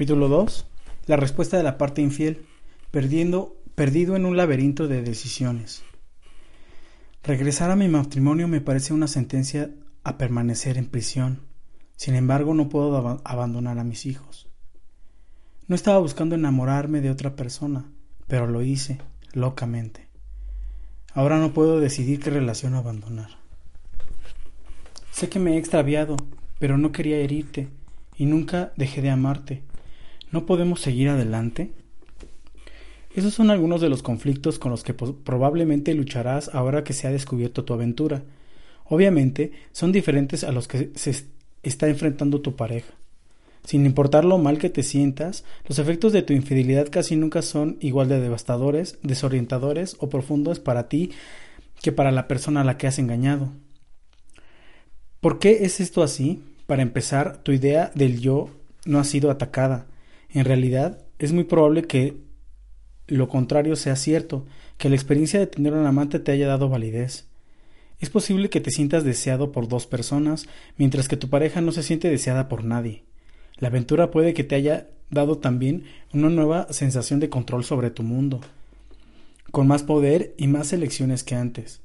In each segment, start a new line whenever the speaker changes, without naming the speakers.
Capítulo 2. La respuesta de la parte infiel. Perdiendo, perdido en un laberinto de decisiones. Regresar a mi matrimonio me parece una sentencia a permanecer en prisión. Sin embargo, no puedo ab abandonar a mis hijos. No estaba buscando enamorarme de otra persona, pero lo hice, locamente. Ahora no puedo decidir qué relación abandonar. Sé que me he extraviado, pero no quería herirte, y nunca dejé de amarte. ¿No podemos seguir adelante? Esos son algunos de los conflictos con los que probablemente lucharás ahora que se ha descubierto tu aventura. Obviamente, son diferentes a los que se está enfrentando tu pareja. Sin importar lo mal que te sientas, los efectos de tu infidelidad casi nunca son igual de devastadores, desorientadores o profundos para ti que para la persona a la que has engañado. ¿Por qué es esto así? Para empezar, tu idea del yo no ha sido atacada. En realidad, es muy probable que lo contrario sea cierto, que la experiencia de tener un amante te haya dado validez. Es posible que te sientas deseado por dos personas, mientras que tu pareja no se siente deseada por nadie. La aventura puede que te haya dado también una nueva sensación de control sobre tu mundo, con más poder y más elecciones que antes.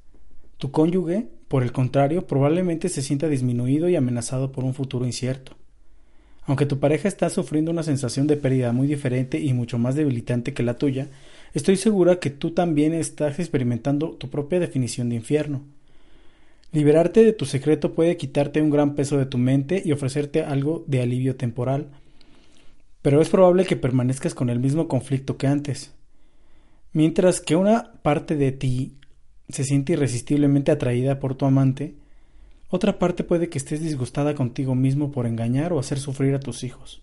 Tu cónyuge, por el contrario, probablemente se sienta disminuido y amenazado por un futuro incierto. Aunque tu pareja está sufriendo una sensación de pérdida muy diferente y mucho más debilitante que la tuya, estoy segura que tú también estás experimentando tu propia definición de infierno. Liberarte de tu secreto puede quitarte un gran peso de tu mente y ofrecerte algo de alivio temporal, pero es probable que permanezcas con el mismo conflicto que antes. Mientras que una parte de ti se siente irresistiblemente atraída por tu amante, otra parte puede que estés disgustada contigo mismo por engañar o hacer sufrir a tus hijos.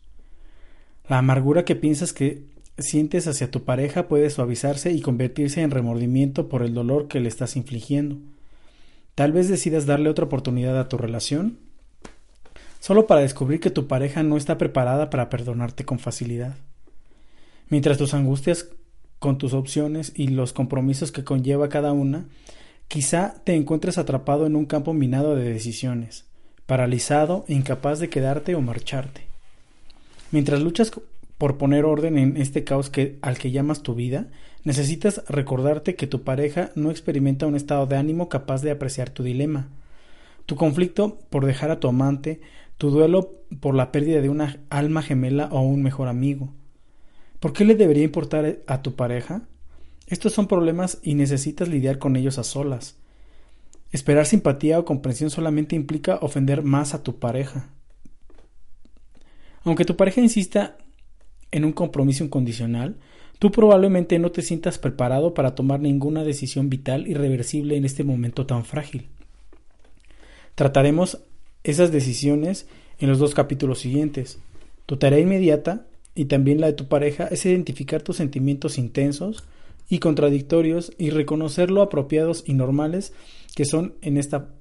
La amargura que piensas que sientes hacia tu pareja puede suavizarse y convertirse en remordimiento por el dolor que le estás infligiendo. Tal vez decidas darle otra oportunidad a tu relación, solo para descubrir que tu pareja no está preparada para perdonarte con facilidad. Mientras tus angustias con tus opciones y los compromisos que conlleva cada una, quizá te encuentres atrapado en un campo minado de decisiones, paralizado e incapaz de quedarte o marcharte. Mientras luchas por poner orden en este caos que, al que llamas tu vida, necesitas recordarte que tu pareja no experimenta un estado de ánimo capaz de apreciar tu dilema. Tu conflicto por dejar a tu amante, tu duelo por la pérdida de una alma gemela o un mejor amigo. ¿Por qué le debería importar a tu pareja? Estos son problemas y necesitas lidiar con ellos a solas. Esperar simpatía o comprensión solamente implica ofender más a tu pareja. Aunque tu pareja insista en un compromiso incondicional, tú probablemente no te sientas preparado para tomar ninguna decisión vital irreversible en este momento tan frágil. Trataremos esas decisiones en los dos capítulos siguientes. Tu tarea inmediata y también la de tu pareja es identificar tus sentimientos intensos y contradictorios y reconocer lo apropiados y normales que son en esta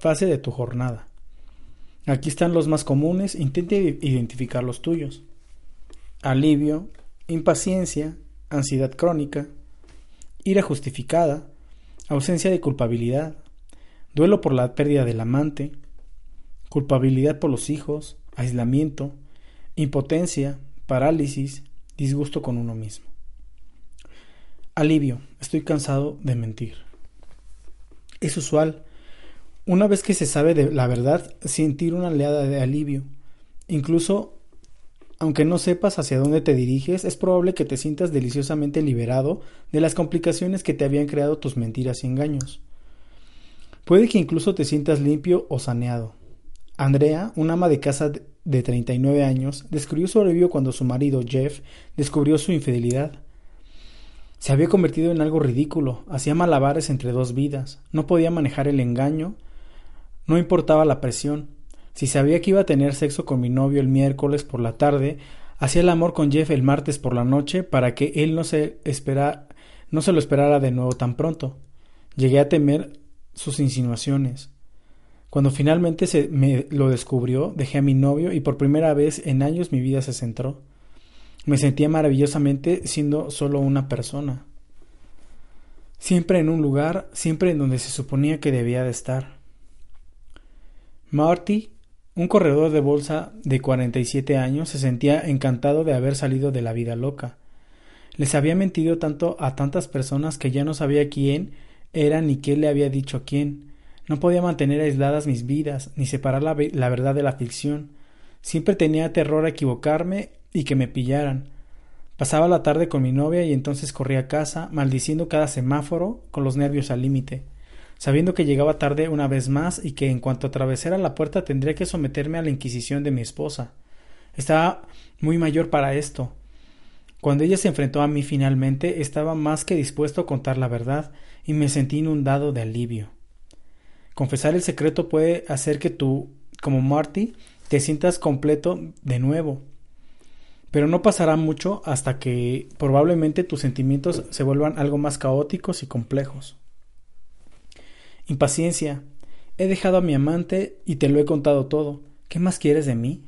fase de tu jornada. Aquí están los más comunes, intente identificar los tuyos. Alivio, impaciencia, ansiedad crónica, ira justificada, ausencia de culpabilidad, duelo por la pérdida del amante, culpabilidad por los hijos, aislamiento, impotencia, parálisis, disgusto con uno mismo. Alivio, estoy cansado de mentir. Es usual, una vez que se sabe de la verdad, sentir una oleada de alivio. Incluso, aunque no sepas hacia dónde te diriges, es probable que te sientas deliciosamente liberado de las complicaciones que te habían creado tus mentiras y engaños. Puede que incluso te sientas limpio o saneado. Andrea, una ama de casa de 39 años, descubrió su alivio cuando su marido, Jeff, descubrió su infidelidad. Se había convertido en algo ridículo, hacía malabares entre dos vidas, no podía manejar el engaño, No importaba la presión. Si sabía que iba a tener sexo con mi novio el miércoles por la tarde, hacía el amor con Jeff el martes por la noche para que él no se no se lo esperara de nuevo tan pronto. Llegué a temer sus insinuaciones. Cuando finalmente se me lo descubrió, dejé a mi novio y por primera vez en años mi vida se centró. Me sentía maravillosamente siendo solo una persona. Siempre en un lugar, siempre en donde se suponía que debía de estar. Marty, un corredor de bolsa de 47 años, se sentía encantado de haber salido de la vida loca. Les había mentido tanto a tantas personas que ya no sabía quién era ni qué le había dicho a quién. No podía mantener aisladas mis vidas, ni separar la, la verdad de la ficción. Siempre tenía terror a equivocarme y que me pillaran. Pasaba la tarde con mi novia y entonces corría a casa, maldiciendo cada semáforo, con los nervios al límite, sabiendo que llegaba tarde una vez más y que en cuanto atravesara la puerta tendría que someterme a la inquisición de mi esposa. Estaba muy mayor para esto. Cuando ella se enfrentó a mí finalmente, estaba más que dispuesto a contar la verdad, y me sentí inundado de alivio. Confesar el secreto puede hacer que tú, como Marty, te sientas completo de nuevo, pero no pasará mucho hasta que probablemente tus sentimientos se vuelvan algo más caóticos y complejos. Impaciencia. He dejado a mi amante y te lo he contado todo. ¿Qué más quieres de mí?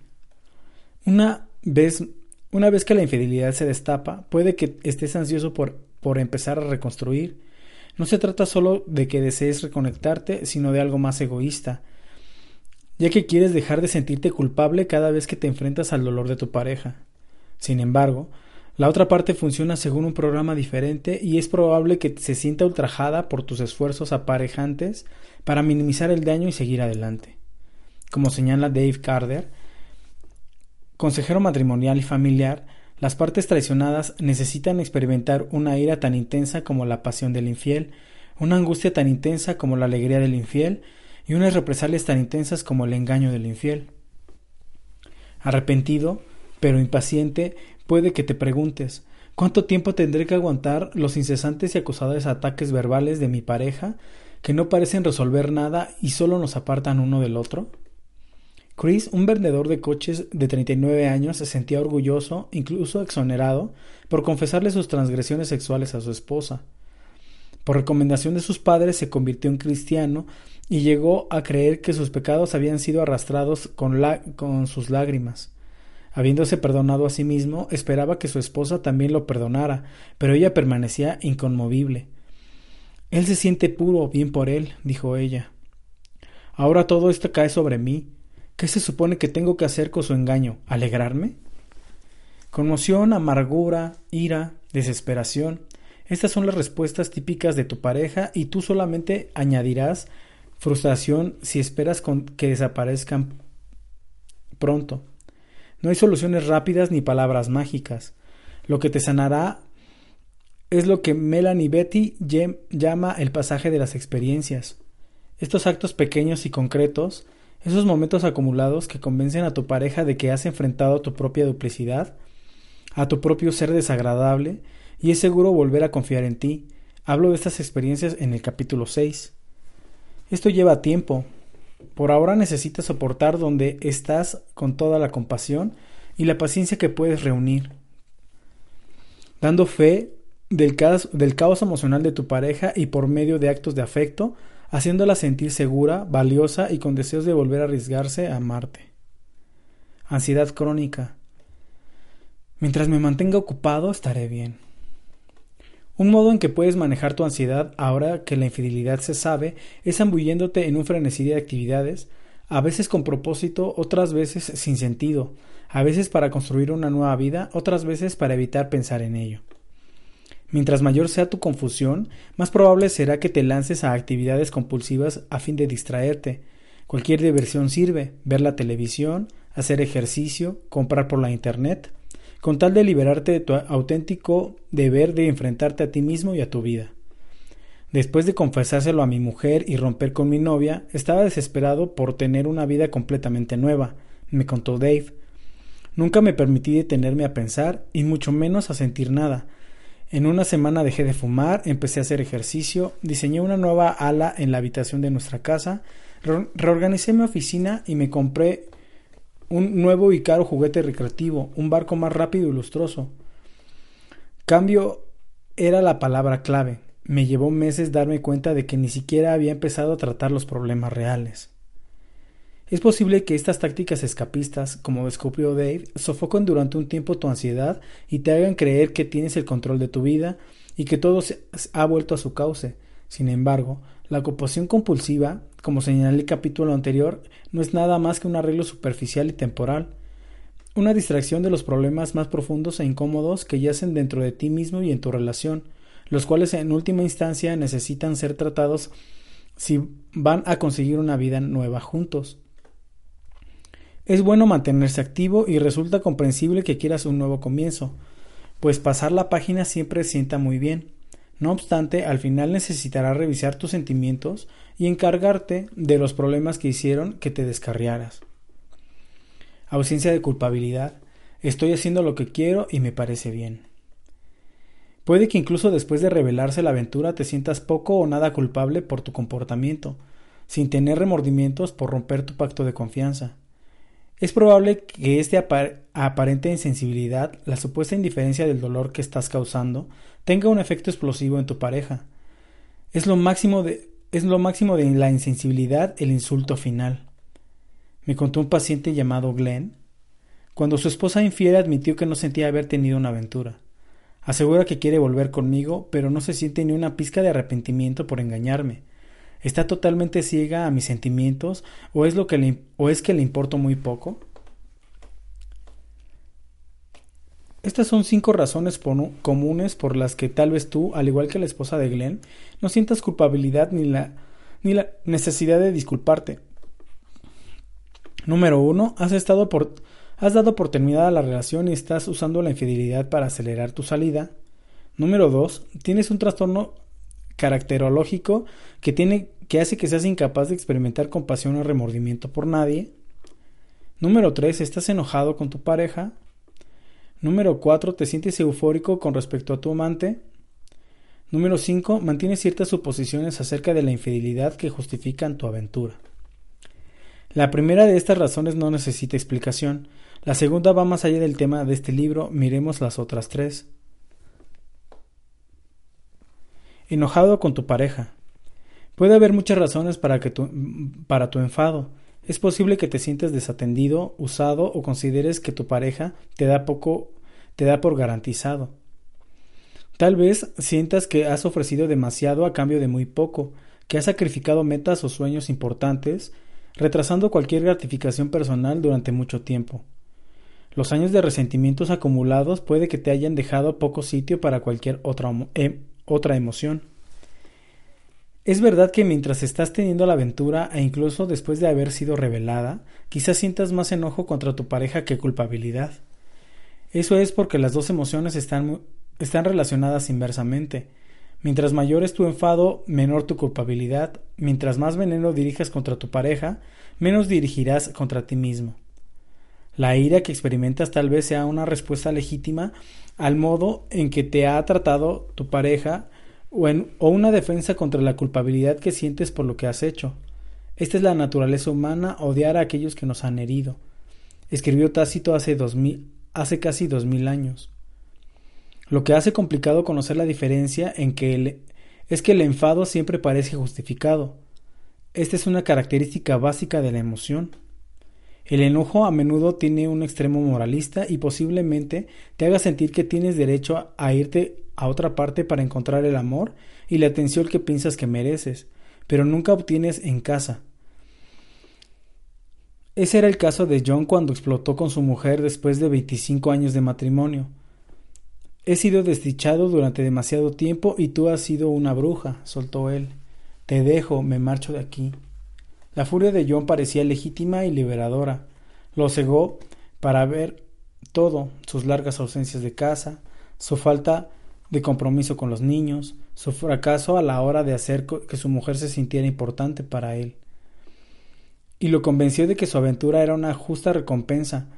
Una vez, una vez que la infidelidad se destapa, puede que estés ansioso por, por empezar a reconstruir. No se trata solo de que desees reconectarte, sino de algo más egoísta, ya que quieres dejar de sentirte culpable cada vez que te enfrentas al dolor de tu pareja. Sin embargo, la otra parte funciona según un programa diferente y es probable que se sienta ultrajada por tus esfuerzos aparejantes para minimizar el daño y seguir adelante. Como señala Dave Carter, consejero matrimonial y familiar, las partes traicionadas necesitan experimentar una ira tan intensa como la pasión del infiel, una angustia tan intensa como la alegría del infiel y unas represalias tan intensas como el engaño del infiel. Arrepentido, pero impaciente, puede que te preguntes ¿Cuánto tiempo tendré que aguantar los incesantes y acusadores ataques verbales de mi pareja que no parecen resolver nada y solo nos apartan uno del otro? Chris, un vendedor de coches de 39 años, se sentía orgulloso, incluso exonerado, por confesarle sus transgresiones sexuales a su esposa. Por recomendación de sus padres se convirtió en cristiano y llegó a creer que sus pecados habían sido arrastrados con, con sus lágrimas. Habiéndose perdonado a sí mismo, esperaba que su esposa también lo perdonara, pero ella permanecía inconmovible. Él se siente puro, bien por él, dijo ella. Ahora todo esto cae sobre mí. ¿Qué se supone que tengo que hacer con su engaño? ¿Alegrarme? Conmoción, amargura, ira, desesperación. Estas son las respuestas típicas de tu pareja y tú solamente añadirás frustración si esperas que desaparezcan pronto. No hay soluciones rápidas ni palabras mágicas. Lo que te sanará es lo que Melanie Betty llama el pasaje de las experiencias. Estos actos pequeños y concretos, esos momentos acumulados que convencen a tu pareja de que has enfrentado a tu propia duplicidad, a tu propio ser desagradable, y es seguro volver a confiar en ti. Hablo de estas experiencias en el capítulo 6. Esto lleva tiempo, por ahora necesitas soportar donde estás con toda la compasión y la paciencia que puedes reunir, dando fe del caos, emocional de tu pareja y por medio de actos de afecto, haciéndola sentir segura, valiosa y con deseos de volver a arriesgarse a amarte. Ansiedad crónica. Mientras me mantenga ocupado estaré bien. Un modo en que puedes manejar tu ansiedad ahora que la infidelidad se sabe es zambulléndote en un frenesí de actividades, a veces con propósito, otras veces sin sentido, a veces para construir una nueva vida, otras veces para evitar pensar en ello. Mientras mayor sea tu confusión, más probable será que te lances a actividades compulsivas a fin de distraerte. Cualquier diversión sirve, ver la televisión, hacer ejercicio, comprar por la internet, con tal de liberarte de tu auténtico deber de enfrentarte a ti mismo y a tu vida. Después de confesárselo a mi mujer y romper con mi novia, estaba desesperado por tener una vida completamente nueva, me contó Dave. Nunca me permití detenerme a pensar y mucho menos a sentir nada. En una semana dejé de fumar, empecé a hacer ejercicio, diseñé una nueva ala en la habitación de nuestra casa, Reorganicé mi oficina y me compré un nuevo y caro juguete recreativo, un barco más rápido y lustroso. Cambio era la palabra clave. Me llevó meses darme cuenta de que ni siquiera había empezado a tratar los problemas reales. Es posible que estas tácticas escapistas, como descubrió Dave, sofoquen durante un tiempo tu ansiedad y te hagan creer que tienes el control de tu vida y que todo se ha vuelto a su cauce. Sin embargo, la ocupación compulsiva, como señalé en el capítulo anterior, no es nada más que un arreglo superficial y temporal, una distracción de los problemas más profundos e incómodos que yacen dentro de ti mismo y en tu relación, los cuales en última instancia necesitan ser tratados si van a conseguir una vida nueva juntos. Es bueno mantenerse activo y resulta comprensible que quieras un nuevo comienzo, pues pasar la página siempre sienta muy bien. No obstante, al final necesitarás revisar tus sentimientos y encargarte de los problemas que hicieron que te descarriaras. Ausencia de culpabilidad. Estoy haciendo lo que quiero y me parece bien. Puede que incluso después de revelarse la aventura te sientas poco o nada culpable por tu comportamiento, sin tener remordimientos por romper tu pacto de confianza. Es probable que este aparente insensibilidad, la supuesta indiferencia del dolor que estás causando, tenga un efecto explosivo en tu pareja. Es lo máximo de, es lo máximo de la insensibilidad el insulto final. Me contó un paciente llamado Glenn, cuando su esposa infiel admitió que no sentía haber tenido una aventura. Asegura que quiere volver conmigo, pero no se siente ni una pizca de arrepentimiento por engañarme. ¿Está totalmente ciega a mis sentimientos o es, lo que o es que le importo muy poco? Estas son cinco razones comunes por las que tal vez tú, al igual que la esposa de Glenn, no sientas culpabilidad ni la, necesidad de disculparte. Número uno, has estado por, has dado por terminada la relación y estás usando la infidelidad para acelerar tu salida. Número dos, tienes un trastorno caracterológico que, tiene, que hace que seas incapaz de experimentar compasión o remordimiento por nadie. Número 3. Estás enojado con tu pareja. Número 4. Te sientes eufórico con respecto a tu amante. Número 5. Mantienes ciertas suposiciones acerca de la infidelidad que justifican tu aventura. La primera de estas razones no necesita explicación. La segunda va más allá del tema de este libro. Miremos las otras tres. Enojado con tu pareja. Puede haber muchas razones para, que para tu enfado. Es posible que te sientas desatendido, usado o consideres que tu pareja te da poco, te da por garantizado. Tal vez sientas que has ofrecido demasiado a cambio de muy poco, que has sacrificado metas o sueños importantes, retrasando cualquier gratificación personal durante mucho tiempo. Los años de resentimientos acumulados puede que te hayan dejado poco sitio para cualquier otra, em, otra emoción. Es verdad que mientras estás teniendo la aventura e incluso después de haber sido revelada, quizás sientas más enojo contra tu pareja que culpabilidad. Eso es porque las dos emociones están, están relacionadas inversamente. Mientras mayor es tu enfado, menor tu culpabilidad. Mientras más veneno dirijas contra tu pareja, menos dirigirás contra ti mismo. La ira que experimentas tal vez sea una respuesta legítima al modo en que te ha tratado tu pareja o, una defensa contra la culpabilidad que sientes por lo que has hecho. Esta es la naturaleza humana, odiar a aquellos que nos han herido. Escribió Tácito hace, dos mil, hace casi dos mil años. Lo que hace complicado conocer la diferencia en que el, es que el enfado siempre parece justificado. Esta es una característica básica de la emoción. El enojo a menudo tiene un extremo moralista y posiblemente te haga sentir que tienes derecho a irte a otra parte para encontrar el amor y la atención que piensas que mereces, pero nunca obtienes en casa. Ese era el caso de John cuando explotó con su mujer después de 25 años de matrimonio. He sido desdichado durante demasiado tiempo y tú has sido una bruja, soltó él. Te dejo, me marcho de aquí. La furia de John parecía legítima y liberadora. Lo cegó para ver todo, sus largas ausencias de casa, su falta de compromiso con los niños, su fracaso a la hora de hacer que su mujer se sintiera importante para él. Y lo convenció de que su aventura era una justa recompensa,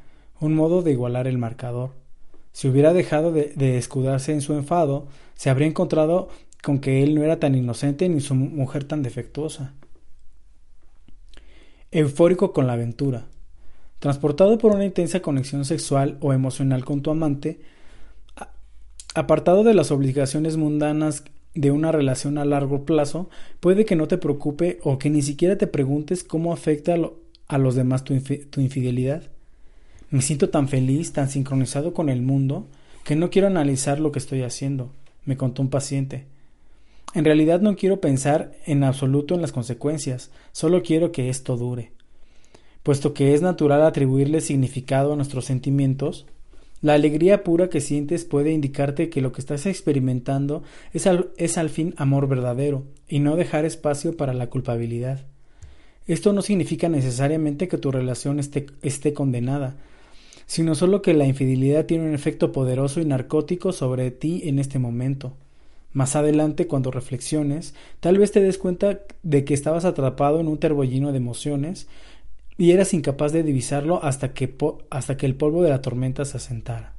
un modo de igualar el marcador. Si hubiera dejado de, de escudarse en su enfado, se habría encontrado con que él no era tan inocente ni su mujer tan defectuosa. eufórico con la aventura. Transportado por una intensa conexión sexual o emocional con tu amante, apartado de las obligaciones mundanas de una relación a largo plazo, puede que no te preocupe o que ni siquiera te preguntes cómo afecta a los demás tu, tu infidelidad. Me siento tan feliz, tan sincronizado con el mundo, que no quiero analizar lo que estoy haciendo, me contó un paciente. En realidad no quiero pensar en absoluto en las consecuencias, solo quiero que esto dure. Puesto que es natural atribuirle significado a nuestros sentimientos, la alegría pura que sientes puede indicarte que lo que estás experimentando es al, es al fin amor verdadero y no dejar espacio para la culpabilidad. Esto no significa necesariamente que tu relación esté, esté condenada, sino solo que la infidelidad tiene un efecto poderoso y narcótico sobre ti en este momento. Más adelante, cuando reflexiones, tal vez te des cuenta de que estabas atrapado en un terbollino de emociones y eras incapaz de divisarlo hasta que, hasta que el polvo de la tormenta se asentara.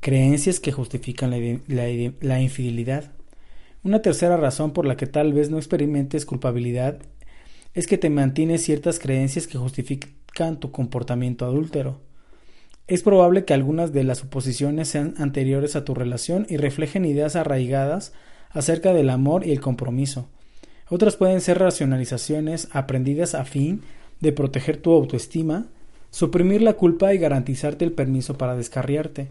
Creencias que justifican la, la infidelidad. Una tercera razón por la que tal vez no experimentes culpabilidad es que te mantienes ciertas creencias que justifican tu comportamiento adúltero. Es probable que algunas de las suposiciones sean anteriores a tu relación y reflejen ideas arraigadas acerca del amor y el compromiso. Otras pueden ser racionalizaciones aprendidas a fin de proteger tu autoestima, suprimir la culpa y garantizarte el permiso para descarriarte.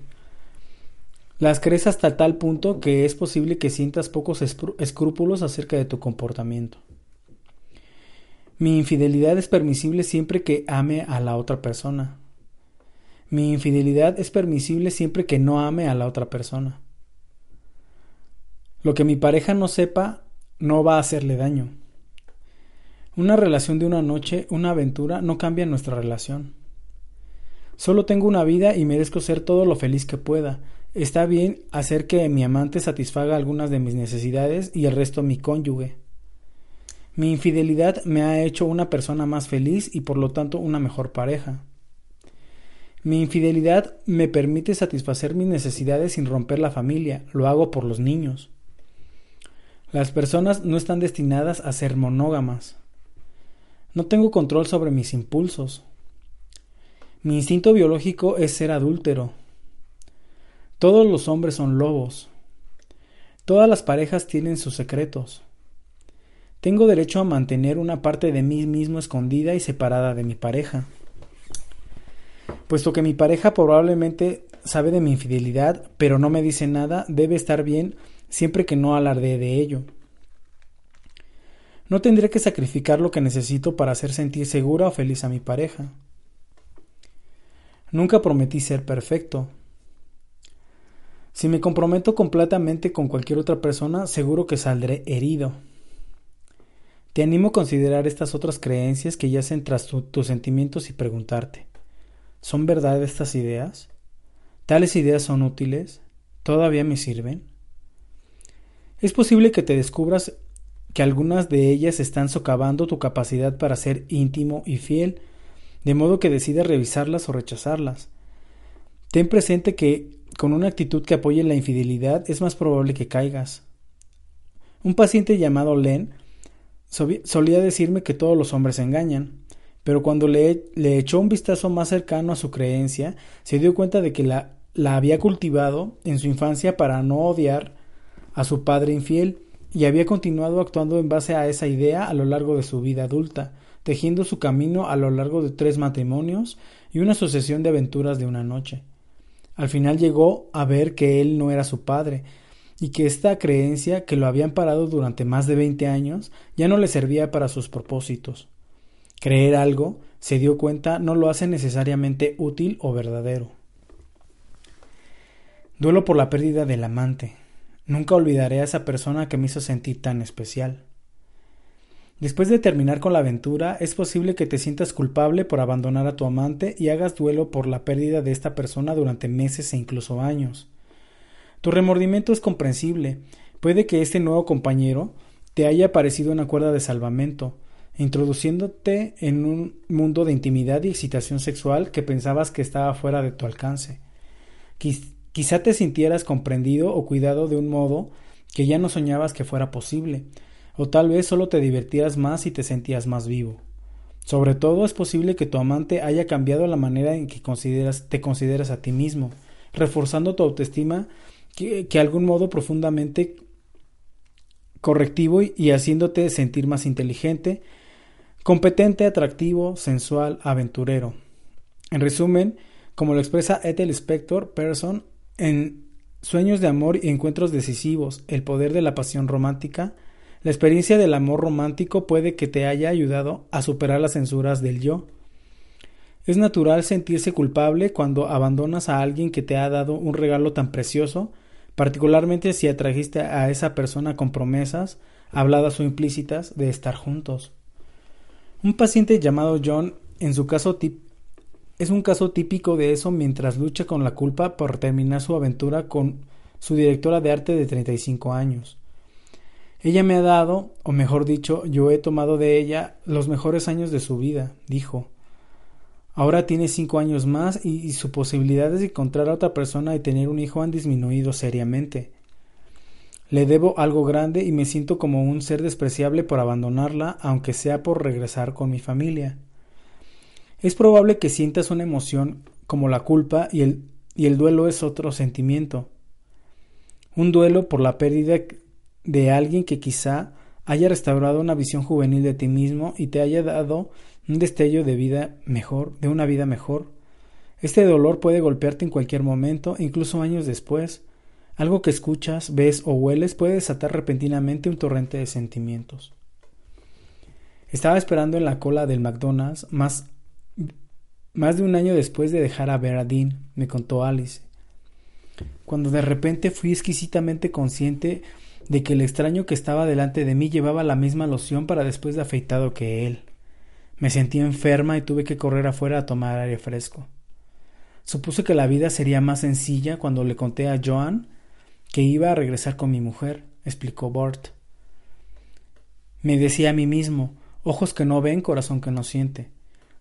Las crees hasta tal punto que es posible que sientas pocos escrúpulos acerca de tu comportamiento. Mi infidelidad es permisible siempre que ame a la otra persona. Mi infidelidad es permisible siempre que no ame a la otra persona. Lo que mi pareja no sepa no va a hacerle daño. Una relación de una noche, una aventura, no cambia nuestra relación. Solo tengo una vida y merezco ser todo lo feliz que pueda. Está bien hacer que mi amante satisfaga algunas de mis necesidades y el resto mi cónyuge. Mi infidelidad me ha hecho una persona más feliz y por lo tanto una mejor pareja. Mi infidelidad me permite satisfacer mis necesidades sin romper la familia, lo hago por los niños. Las personas no están destinadas a ser monógamas. No tengo control sobre mis impulsos. Mi instinto biológico es ser adúltero. Todos los hombres son lobos. Todas las parejas tienen sus secretos. Tengo derecho a mantener una parte de mí mismo escondida y separada de mi pareja. Puesto que mi pareja probablemente sabe de mi infidelidad, pero no me dice nada, debe estar bien siempre que no alardee de ello. No tendré que sacrificar lo que necesito para hacer sentir segura o feliz a mi pareja. Nunca prometí ser perfecto. Si me comprometo completamente con cualquier otra persona, seguro que saldré herido. Te animo a considerar estas otras creencias que yacen tras tus sentimientos y preguntarte ¿Son verdad estas ideas? ¿Tales ideas son útiles? ¿Todavía me sirven? Es posible que te descubras que algunas de ellas están socavando tu capacidad para ser íntimo y fiel, de modo que decidas revisarlas o rechazarlas. Ten presente que con una actitud que apoye la infidelidad es más probable que caigas. Un paciente llamado Len solía decirme que todos los hombres engañan pero cuando le, echó un vistazo más cercano a su creencia, se dio cuenta de que la, la había cultivado en su infancia para no odiar a su padre infiel y había continuado actuando en base a esa idea a lo largo de su vida adulta, tejiendo su camino a lo largo de tres matrimonios y una sucesión de aventuras de una noche. Al final llegó a ver que él no era su padre, y que esta creencia que lo habían parado durante más de veinte años ya no le servía para sus propósitos. Creer algo, se dio cuenta, no lo hace necesariamente útil o verdadero. Duelo por la pérdida del amante. Nunca olvidaré a esa persona que me hizo sentir tan especial. Después de terminar con la aventura, es posible que te sientas culpable por abandonar a tu amante y hagas duelo por la pérdida de esta persona durante meses e incluso años. Tu remordimiento es comprensible. Puede que este nuevo compañero te haya parecido una cuerda de salvamento, introduciéndote en un mundo de intimidad y excitación sexual que pensabas que estaba fuera de tu alcance. Quizá te sintieras comprendido o cuidado de un modo que ya no soñabas que fuera posible, o tal vez solo te divertías más y te sentías más vivo. Sobre todo es posible que tu amante haya cambiado la manera en que te consideras a ti mismo, reforzando tu autoestima que, que algún modo profundamente correctivo y haciéndote sentir más inteligente, competente, atractivo, sensual, aventurero. En resumen, como lo expresa Ethel Spector Person en Sueños de amor y encuentros decisivos, el poder de la pasión romántica, la experiencia del amor romántico puede que te haya ayudado a superar las censuras del yo. Es natural sentirse culpable cuando abandonas a alguien que te ha dado un regalo tan precioso, particularmente si atrajiste a esa persona con promesas, habladas o implícitas, de estar juntos. Un paciente llamado John, en su caso es un caso típico de eso mientras lucha con la culpa por terminar su aventura con su directora de arte de 35 años. Ella me ha dado, o mejor dicho, yo he tomado de ella los mejores años de su vida, dijo. Ahora tiene cinco años más y, y sus posibilidades de encontrar a otra persona y tener un hijo han disminuido seriamente. Le debo algo grande y me siento como un ser despreciable por abandonarla, aunque sea por regresar con mi familia. Es probable que sientas una emoción como la culpa y el, y el duelo es otro sentimiento. Un duelo por la pérdida de alguien que quizá haya restaurado una visión juvenil de ti mismo y te haya dado un destello de vida mejor, de una vida mejor. Este dolor puede golpearte en cualquier momento, incluso años después. Algo que escuchas, ves o hueles puede desatar repentinamente un torrente de sentimientos. Estaba esperando en la cola del McDonald's más más de un año después de dejar a Vera me contó Alice, cuando de repente fui exquisitamente consciente de que el extraño que estaba delante de mí llevaba la misma loción para después de afeitado que él. Me sentí enferma y tuve que correr afuera a tomar aire fresco. Supuse que la vida sería más sencilla cuando le conté a Joan que iba a regresar con mi mujer, explicó Bort. Me decía a mí mismo, ojos que no ven, corazón que no siente.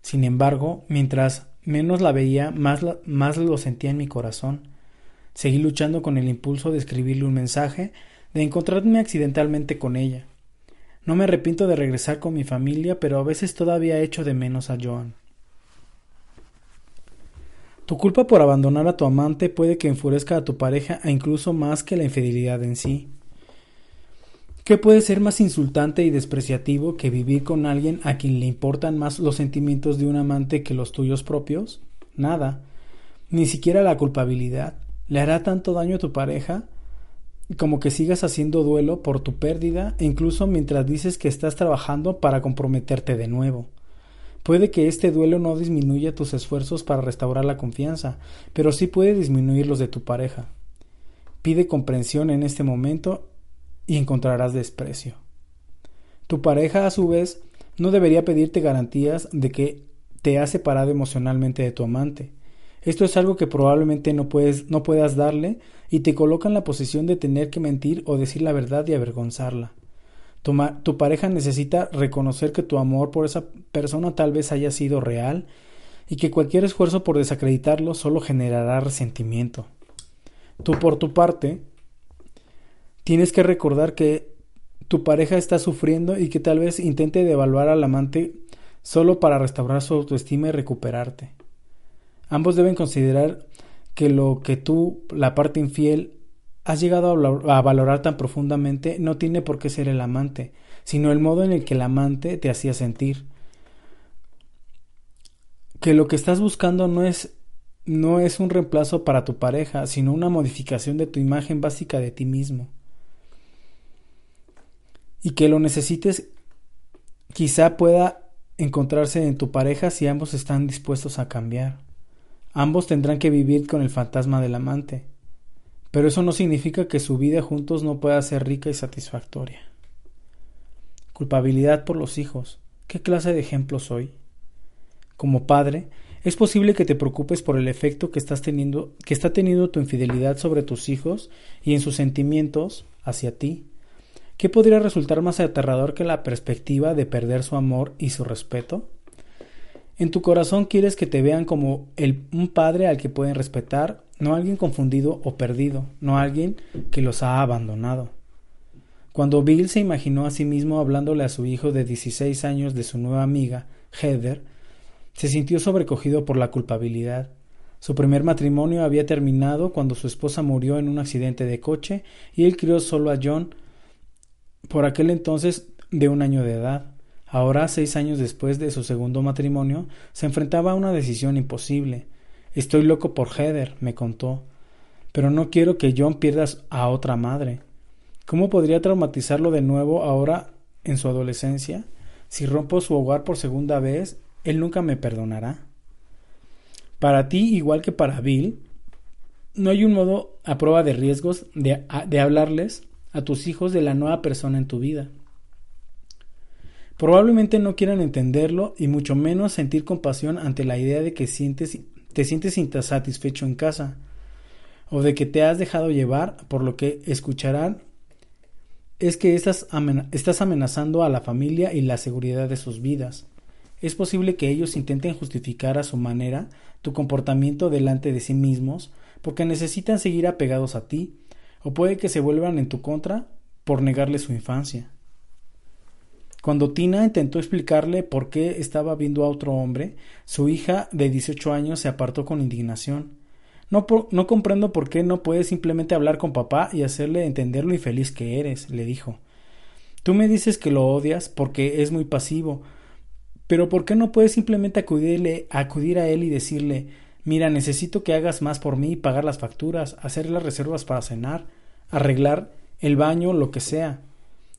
Sin embargo, mientras menos la veía, más, más lo sentía en mi corazón. Seguí luchando con el impulso de escribirle un mensaje, de encontrarme accidentalmente con ella. No me arrepiento de regresar con mi familia, pero a veces todavía echo de menos a Joan. Tu culpa por abandonar a tu amante puede que enfurezca a tu pareja e incluso más que la infidelidad en sí. ¿Qué puede ser más insultante y despreciativo que vivir con alguien a quien le importan más los sentimientos de un amante que los tuyos propios? Nada. Ni siquiera la culpabilidad. ¿Le hará tanto daño a tu pareja? como que sigas haciendo duelo por tu pérdida e incluso mientras dices que estás trabajando para comprometerte de nuevo. Puede que este duelo no disminuya tus esfuerzos para restaurar la confianza, pero sí puede disminuir los de tu pareja. Pide comprensión en este momento y encontrarás desprecio. Tu pareja, a su vez, no debería pedirte garantías de que te ha separado emocionalmente de tu amante. Esto es algo que probablemente no, puedes, no puedas darle y te coloca en la posición de tener que mentir o decir la verdad y avergonzarla. Tu, tu pareja necesita reconocer que tu amor por esa persona tal vez haya sido real y que cualquier esfuerzo por desacreditarlo solo generará resentimiento. Tú por tu parte tienes que recordar que tu pareja está sufriendo y que tal vez intente devaluar al amante solo para restaurar su autoestima y recuperarte. Ambos deben considerar que lo que tú, la parte infiel, has llegado a valorar tan profundamente no tiene por qué ser el amante, sino el modo en el que el amante te hacía sentir. Que lo que estás buscando no es no es un reemplazo para tu pareja, sino una modificación de tu imagen básica de ti mismo y que lo necesites quizá pueda encontrarse en tu pareja si ambos están dispuestos a cambiar. Ambos tendrán que vivir con el fantasma del amante, pero eso no significa que su vida juntos no pueda ser rica y satisfactoria. Culpabilidad por los hijos. ¿Qué clase de ejemplo soy? Como padre, es posible que te preocupes por el efecto que estás teniendo, que está teniendo tu infidelidad sobre tus hijos y en sus sentimientos hacia ti. ¿Qué podría resultar más aterrador que la perspectiva de perder su amor y su respeto? En tu corazón quieres que te vean como un padre al que pueden respetar, no alguien confundido o perdido, no alguien que los ha abandonado. Cuando Bill se imaginó a sí mismo hablándole a su hijo de 16 años de su nueva amiga, Heather, se sintió sobrecogido por la culpabilidad. Su primer matrimonio había terminado cuando su esposa murió en un accidente de coche y él crió solo a John, por aquel entonces de un año de edad. Ahora, seis años después de su segundo matrimonio, se enfrentaba a una decisión imposible. Estoy loco por Heather, me contó. Pero no quiero que John pierda a otra madre. ¿Cómo podría traumatizarlo de nuevo ahora en su adolescencia? Si rompo su hogar por segunda vez, él nunca me perdonará. Para ti, igual que para Bill, no hay un modo a prueba de riesgos de, de hablarles a tus hijos de la nueva persona en tu vida. Probablemente no quieran entenderlo y mucho menos sentir compasión ante la idea de que sientes, te sientes insatisfecho en casa o de que te has dejado llevar por lo que escucharán es que estás, estás amenazando a la familia y la seguridad de sus vidas. Es posible que ellos intenten justificar a su manera tu comportamiento delante de sí mismos porque necesitan seguir apegados a ti, o puede que se vuelvan en tu contra por negarle su infancia. Cuando Tina intentó explicarle por qué estaba viendo a otro hombre, su hija de 18 años se apartó con indignación. No, no comprendo por qué no puedes simplemente hablar con papá y hacerle entender lo infeliz que eres, le dijo. Tú me dices que lo odias porque es muy pasivo, pero ¿por qué no puedes simplemente acudirle, acudir a él y decirle Mira, necesito que hagas más por mí, pagar las facturas, hacer las reservas para cenar, arreglar el baño, lo que sea.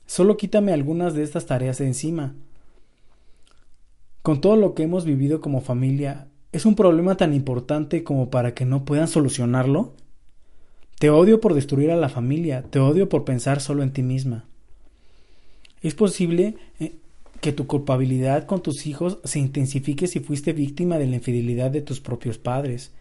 Solo quítame algunas de estas tareas de encima. Con todo lo que hemos vivido como familia, ¿es un problema tan importante como para que no puedan solucionarlo? Te odio por destruir a la familia, te odio por pensar solo en ti misma. Es posible eh, que tu culpabilidad con tus hijos se intensifique si fuiste víctima de la infidelidad de tus propios padres.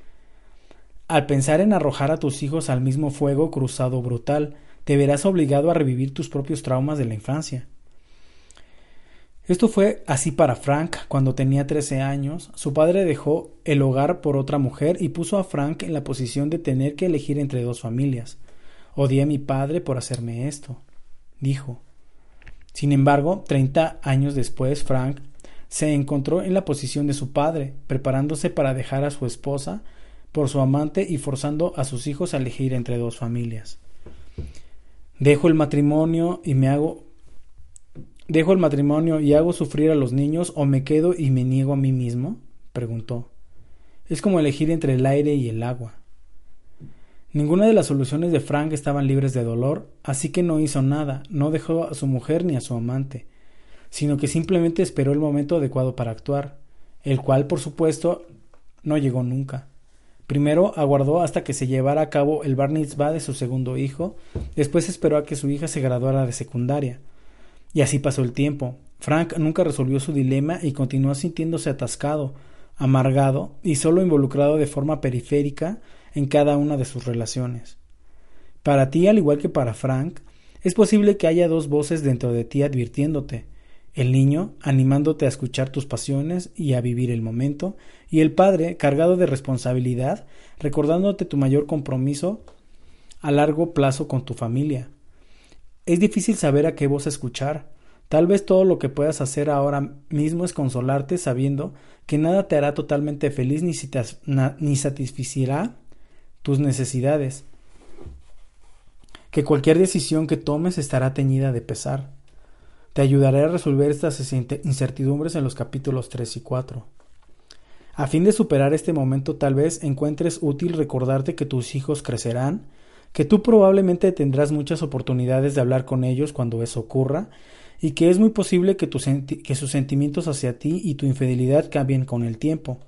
Al pensar en arrojar a tus hijos al mismo fuego cruzado brutal, te verás obligado a revivir tus propios traumas de la infancia. Esto fue así para Frank cuando tenía 13 años. Su padre dejó el hogar por otra mujer y puso a Frank en la posición de tener que elegir entre dos familias. Odié a mi padre por hacerme esto, dijo. Sin embargo, treinta años después, Frank se encontró en la posición de su padre, preparándose para dejar a su esposa por su amante y forzando a sus hijos a elegir entre dos familias. Dejo el matrimonio y me hago ¿Dejo el matrimonio y hago sufrir a los niños o me quedo y me niego a mí mismo? preguntó. Es como elegir entre el aire y el agua. Ninguna de las soluciones de Frank estaban libres de dolor, así que no hizo nada, no dejó a su mujer ni a su amante, sino que simplemente esperó el momento adecuado para actuar, el cual, por supuesto, no llegó nunca. Primero aguardó hasta que se llevara a cabo el bar mitzvah de su segundo hijo, después esperó a que su hija se graduara de secundaria. Y así pasó el tiempo. Frank nunca resolvió su dilema y continuó sintiéndose atascado, amargado y solo involucrado de forma periférica en cada una de sus relaciones. Para ti, al igual que para Frank, es posible que haya dos voces dentro de ti advirtiéndote, el niño animándote a escuchar tus pasiones y a vivir el momento, y el padre cargado de responsabilidad, recordándote tu mayor compromiso a largo plazo con tu familia. Es difícil saber a qué voz escuchar. Tal vez todo lo que puedas hacer ahora mismo es consolarte sabiendo que nada te hará totalmente feliz ni, ni satisficirá tus necesidades, que cualquier decisión que tomes estará teñida de pesar. Te ayudaré a resolver estas incertidumbres en los capítulos 3 y 4. A fin de superar este momento tal vez encuentres útil recordarte que tus hijos crecerán, que tú probablemente tendrás muchas oportunidades de hablar con ellos cuando eso ocurra, y que es muy posible que, que sus sentimientos hacia ti y tu infidelidad cambien con el tiempo.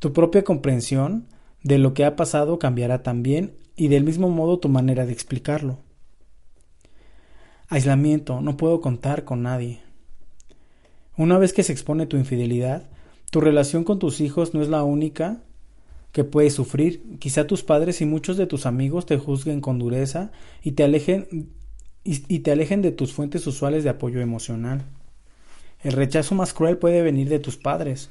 Tu propia comprensión de lo que ha pasado cambiará también y del mismo modo tu manera de explicarlo. Aislamiento, no puedo contar con nadie. Una vez que se expone tu infidelidad, tu relación con tus hijos no es la única que puedes sufrir. Quizá tus padres y muchos de tus amigos te juzguen con dureza y te alejen y, te alejen de tus fuentes usuales de apoyo emocional. El rechazo más cruel puede venir de tus padres,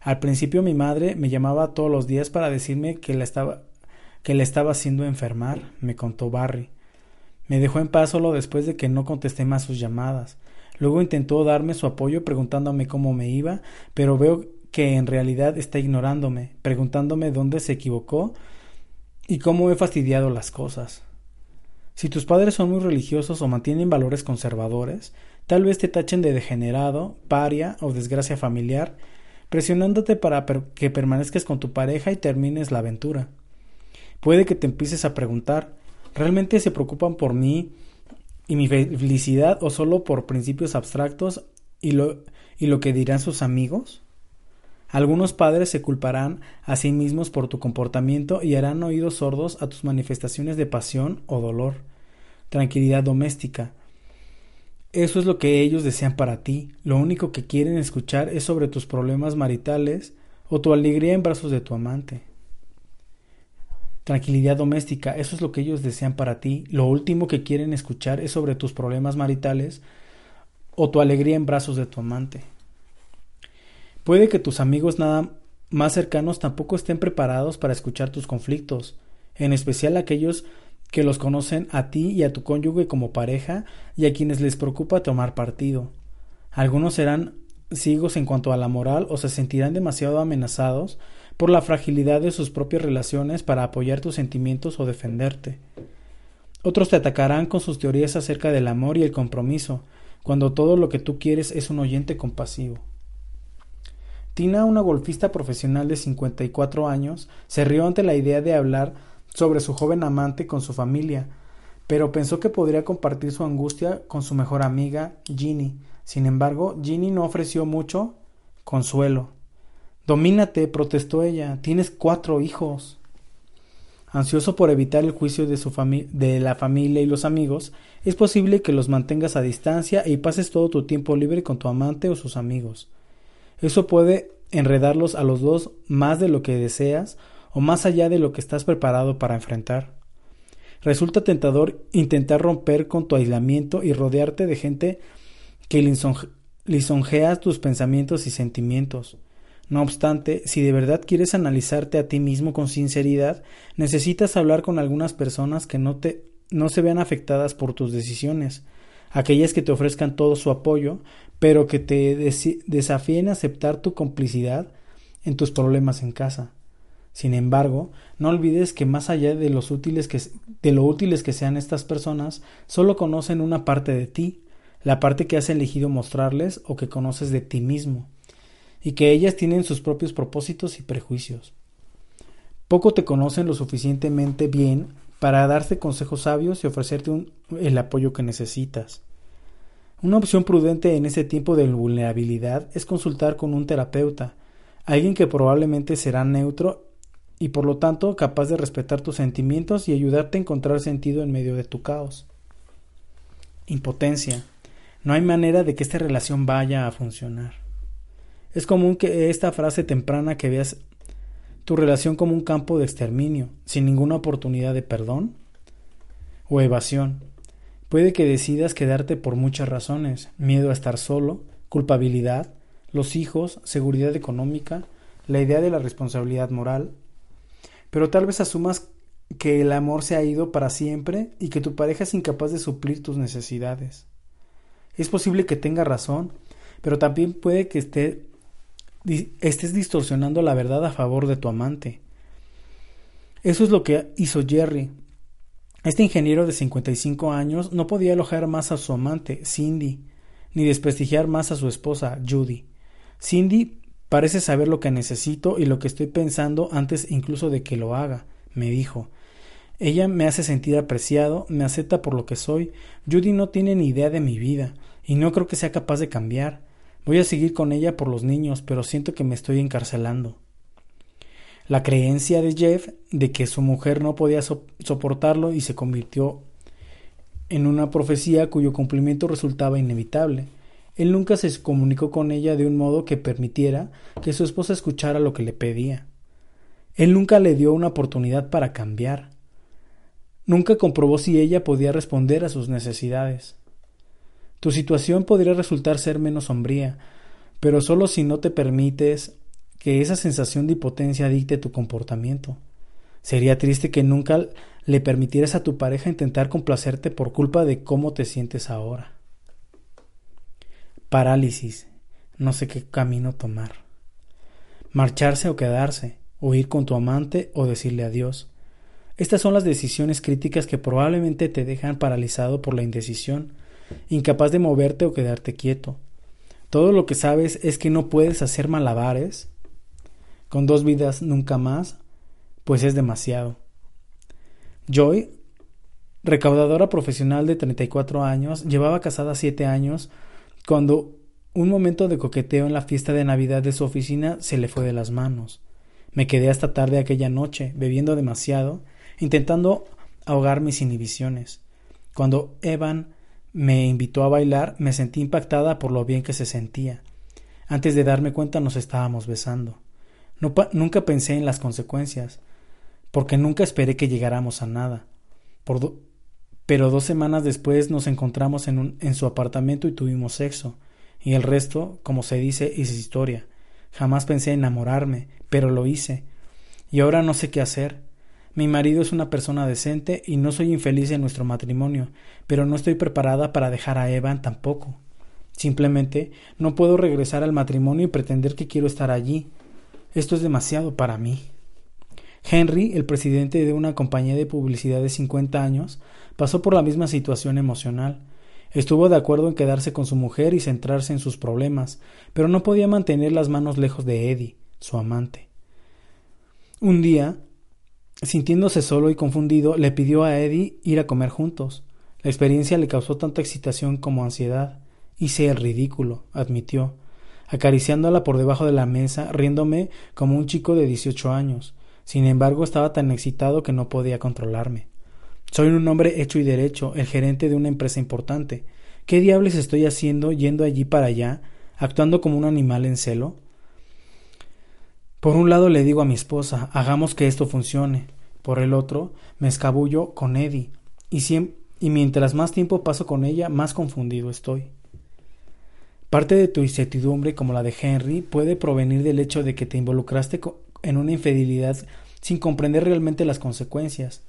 al principio mi madre me llamaba todos los días para decirme que la estaba que le estaba haciendo enfermar, me contó Barry. Me dejó en paz solo después de que no contesté más sus llamadas. Luego intentó darme su apoyo preguntándome cómo me iba, pero veo que en realidad está ignorándome, preguntándome dónde se equivocó y cómo he fastidiado las cosas. Si tus padres son muy religiosos o mantienen valores conservadores, tal vez te tachen de degenerado, paria o desgracia familiar, presionándote para que permanezcas con tu pareja y termines la aventura. Puede que te empieces a preguntar, ¿realmente se preocupan por mí y mi felicidad o solo por principios abstractos y lo, y lo que dirán sus amigos? Algunos padres se culparán a sí mismos por tu comportamiento y harán oídos sordos a tus manifestaciones de pasión o dolor. Tranquilidad doméstica. Eso es lo que ellos desean para ti. Lo único que quieren escuchar es sobre tus problemas maritales o tu alegría en brazos de tu amante. Tranquilidad doméstica, eso es lo que ellos desean para ti. Lo último que quieren escuchar es sobre tus problemas maritales o tu alegría en brazos de tu amante. Puede que tus amigos nada más cercanos tampoco estén preparados para escuchar tus conflictos, en especial aquellos que los conocen a ti y a tu cónyuge como pareja y a quienes les preocupa tomar partido. Algunos serán ciegos en cuanto a la moral o se sentirán demasiado amenazados por la fragilidad de sus propias relaciones para apoyar tus sentimientos o defenderte. Otros te atacarán con sus teorías acerca del amor y el compromiso, cuando todo lo que tú quieres es un oyente compasivo. Tina, una golfista profesional de 54 años, se rió ante la idea de hablar sobre su joven amante con su familia, pero pensó que podría compartir su angustia con su mejor amiga, Ginny. Sin embargo, Ginny no ofreció mucho consuelo. Domínate, protestó ella. Tienes cuatro hijos. Ansioso por evitar el juicio de, su de la familia y los amigos, es posible que los mantengas a distancia y pases todo tu tiempo libre con tu amante o sus amigos. Eso puede enredarlos a los dos más de lo que deseas o más allá de lo que estás preparado para enfrentar. Resulta tentador intentar romper con tu aislamiento y rodearte de gente que lisonjea tus pensamientos y sentimientos. No obstante, si de verdad quieres analizarte a ti mismo con sinceridad, necesitas hablar con algunas personas que no te no se vean afectadas por tus decisiones, aquellas que te ofrezcan todo su apoyo, pero que te desafíen a aceptar tu complicidad en tus problemas en casa. Sin embargo, no olvides que más allá de, lo útiles que sean estas personas, solo conocen una parte de ti, la parte que has elegido mostrarles o que conoces de ti mismo, y que ellas tienen sus propios propósitos y prejuicios. Poco te conocen lo suficientemente bien para darte consejos sabios y ofrecerte el apoyo que necesitas. Una opción prudente en ese tiempo de vulnerabilidad es consultar con un terapeuta, alguien que probablemente será neutro y por lo tanto capaz de respetar tus sentimientos y ayudarte a encontrar sentido en medio de tu caos. Impotencia. No hay manera de que esta relación vaya a funcionar. Es común que esta frase temprana que veas tu relación como un campo de exterminio, sin ninguna oportunidad de perdón o evasión. Puede que decidas quedarte por muchas razones, miedo a estar solo, culpabilidad, los hijos, seguridad económica, la idea de la responsabilidad moral, pero tal vez asumas que el amor se ha ido para siempre y que tu pareja es incapaz de suplir tus necesidades. Es posible que tenga razón, pero también puede que esté, estés distorsionando la verdad a favor de tu amante. Eso es lo que hizo Jerry. Este ingeniero de 55 años no podía alojar más a su amante, Cindy, ni desprestigiar más a su esposa, Judy. Cindy Parece saber lo que necesito y lo que estoy pensando antes incluso de que lo haga, me dijo. Ella me hace sentir apreciado, me acepta por lo que soy. Judy no tiene ni idea de mi vida, y no creo que sea capaz de cambiar. Voy a seguir con ella por los niños, pero siento que me estoy encarcelando. La creencia de Jeff de que su mujer no podía soportarlo y se convirtió en una profecía cuyo cumplimiento resultaba inevitable. Él nunca se comunicó con ella de un modo que permitiera que su esposa escuchara lo que le pedía. Él nunca le dio una oportunidad para cambiar. Nunca comprobó si ella podía responder a sus necesidades. Tu situación podría resultar ser menos sombría, pero solo si no te permites que esa sensación de impotencia dicte tu comportamiento. Sería triste que nunca le permitieras a tu pareja intentar complacerte por culpa de cómo te sientes ahora. Parálisis, no sé qué camino tomar. Marcharse o quedarse, huir con tu amante o decirle adiós. Estas son las decisiones críticas que probablemente te dejan paralizado por la indecisión, incapaz de moverte o quedarte quieto. Todo lo que sabes es que no puedes hacer malabares con dos vidas nunca más, pues es demasiado. Joy, recaudadora profesional de 34 años, llevaba casada siete años cuando un momento de coqueteo en la fiesta de Navidad de su oficina se le fue de las manos. Me quedé hasta tarde aquella noche, bebiendo demasiado, intentando ahogar mis inhibiciones. Cuando Evan me invitó a bailar, me sentí impactada por lo bien que se sentía. Antes de darme cuenta nos estábamos besando. nunca pensé en las consecuencias, porque nunca esperé que llegáramos a nada. Pero dos semanas después nos encontramos en, su apartamento y tuvimos sexo, y el resto, como se dice, es historia. Jamás pensé enamorarme, pero lo hice. Y ahora no sé qué hacer. Mi marido es una persona decente y no soy infeliz en nuestro matrimonio, pero no estoy preparada para dejar a Evan tampoco. Simplemente no puedo regresar al matrimonio y pretender que quiero estar allí. Esto es demasiado para mí. Henry, el presidente de una compañía de publicidad de 50 años, pasó por la misma situación emocional. Estuvo de acuerdo en quedarse con su mujer y centrarse en sus problemas, pero no podía mantener las manos lejos de Eddie, su amante. Un día, sintiéndose solo y confundido, le pidió a Eddie ir a comer juntos. La experiencia le causó tanta excitación como ansiedad. Hice el ridículo, admitió, acariciándola por debajo de la mesa, riéndome como un chico de dieciocho años. Sin embargo, estaba tan excitado que no podía controlarme. Soy un hombre hecho y derecho, el gerente de una empresa importante. ¿Qué diablos estoy haciendo yendo allí para allá, actuando como un animal en celo? Por un lado le digo a mi esposa, hagamos que esto funcione. Por el otro, me escabullo con Eddie, y, y mientras más tiempo paso con ella, más confundido estoy. Parte de tu incertidumbre, como la de Henry, puede provenir del hecho de que te involucraste en una infidelidad sin comprender realmente las consecuencias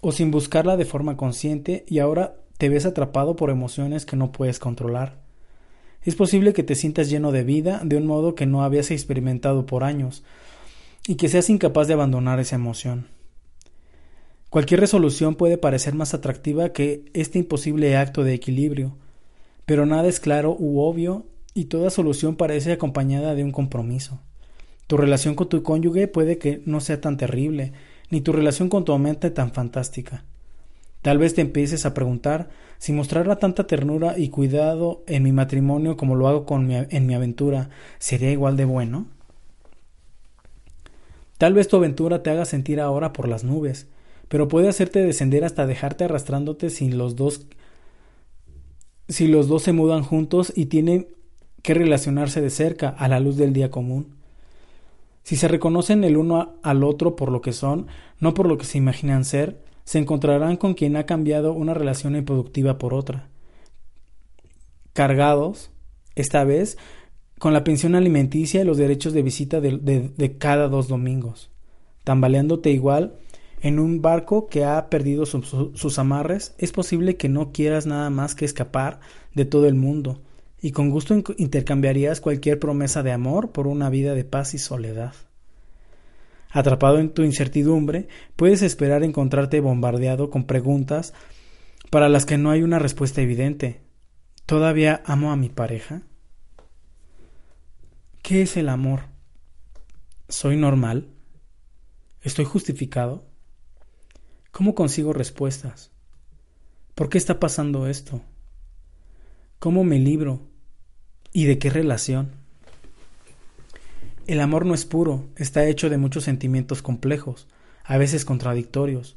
o sin buscarla de forma consciente y ahora te ves atrapado por emociones que no puedes controlar. Es posible que te sientas lleno de vida de un modo que no habías experimentado por años y que seas incapaz de abandonar esa emoción. Cualquier resolución puede parecer más atractiva que este imposible acto de equilibrio, pero nada es claro u obvio y toda solución parece acompañada de un compromiso. Tu relación con tu cónyuge puede que no sea tan terrible, ni tu relación con tu amante tan fantástica. Tal vez te empieces a preguntar si mostrarla tanta ternura y cuidado en mi matrimonio como lo hago con en mi aventura sería igual de bueno. Tal vez tu aventura te haga sentir ahora por las nubes, pero puede hacerte descender hasta dejarte arrastrándote si los dos si los dos se mudan juntos y tienen que relacionarse de cerca a la luz del día común. Si se reconocen el uno al otro por lo que son, no por lo que se imaginan ser, se encontrarán con quien ha cambiado una relación improductiva por otra. Cargados, esta vez, con la pensión alimenticia y los derechos de visita de, cada dos domingos, tambaleándote igual en un barco que ha perdido sus amarres, es posible que no quieras nada más que escapar de todo el mundo, y con gusto intercambiarías cualquier promesa de amor por una vida de paz y soledad. Atrapado en tu incertidumbre, puedes esperar encontrarte bombardeado con preguntas para las que no hay una respuesta evidente. ¿Todavía amo a mi pareja? ¿Qué es el amor? ¿Soy normal? ¿Estoy justificado? ¿Cómo consigo respuestas? ¿Por qué está pasando esto? ¿Cómo me libro? ¿Y de qué relación? El amor no es puro, está hecho de muchos sentimientos complejos, a veces contradictorios.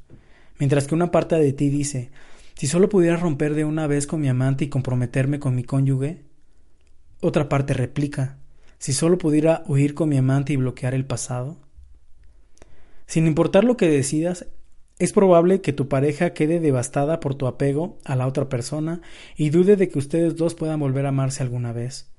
Mientras que una parte de ti dice, si solo pudiera romper de una vez con mi amante y comprometerme con mi cónyuge, otra parte replica, si solo pudiera huir con mi amante y bloquear el pasado. Sin importar lo que decidas, es probable que tu pareja quede devastada por tu apego a la otra persona y dude de que ustedes dos puedan volver a amarse alguna vez.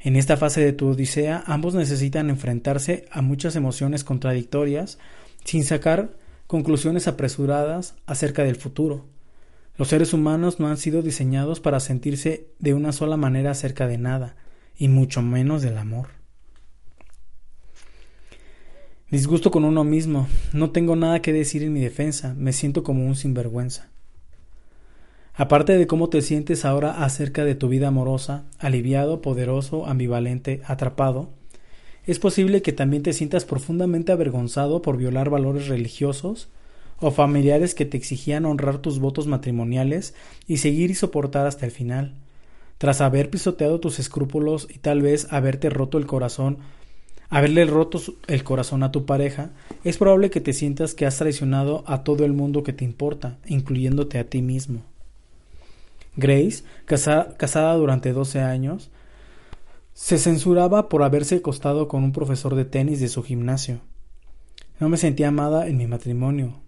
En esta fase de tu odisea, ambos necesitan enfrentarse a muchas emociones contradictorias sin sacar conclusiones apresuradas acerca del futuro. Los seres humanos no han sido diseñados para sentirse de una sola manera acerca de nada, y mucho menos del amor. Disgusto con uno mismo. No tengo nada que decir en mi defensa. Me siento como un sinvergüenza. Aparte de cómo te sientes ahora acerca de tu vida amorosa, aliviado, poderoso, ambivalente, atrapado, es posible que también te sientas profundamente avergonzado por violar valores religiosos o familiares que te exigían honrar tus votos matrimoniales y seguir y soportar hasta el final. Tras haber pisoteado tus escrúpulos y tal vez haberte roto el corazón haberle roto el corazón a tu pareja, es probable que te sientas que has traicionado a todo el mundo que te importa, incluyéndote a ti mismo. Grace, casada durante 12 años, se censuraba por haberse acostado con un profesor de tenis de su gimnasio. No me sentía amada en mi matrimonio,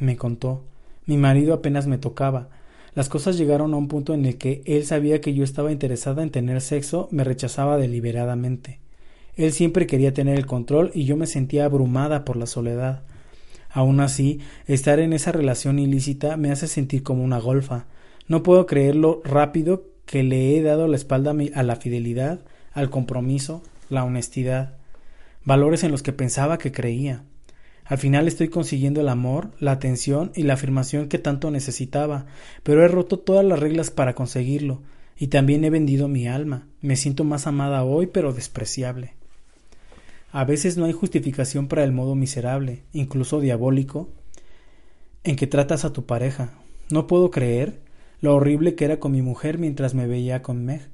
me contó. Mi marido apenas me tocaba. Las cosas llegaron a un punto en el que él sabía que yo estaba interesada en tener sexo, me rechazaba deliberadamente. Él siempre quería tener el control y yo me sentía abrumada por la soledad. Aun así, estar en esa relación ilícita me hace sentir como una golfa. No puedo creer lo rápido que le he dado la espalda a la fidelidad, al compromiso, la honestidad, valores en los que pensaba que creía. Al final estoy consiguiendo el amor, la atención y la afirmación que tanto necesitaba, pero he roto todas las reglas para conseguirlo, y también he vendido mi alma. Me siento más amada hoy, pero despreciable. A veces no hay justificación para el modo miserable, incluso diabólico, en que tratas a tu pareja. No puedo creer lo horrible que era con mi mujer mientras me veía con Meg,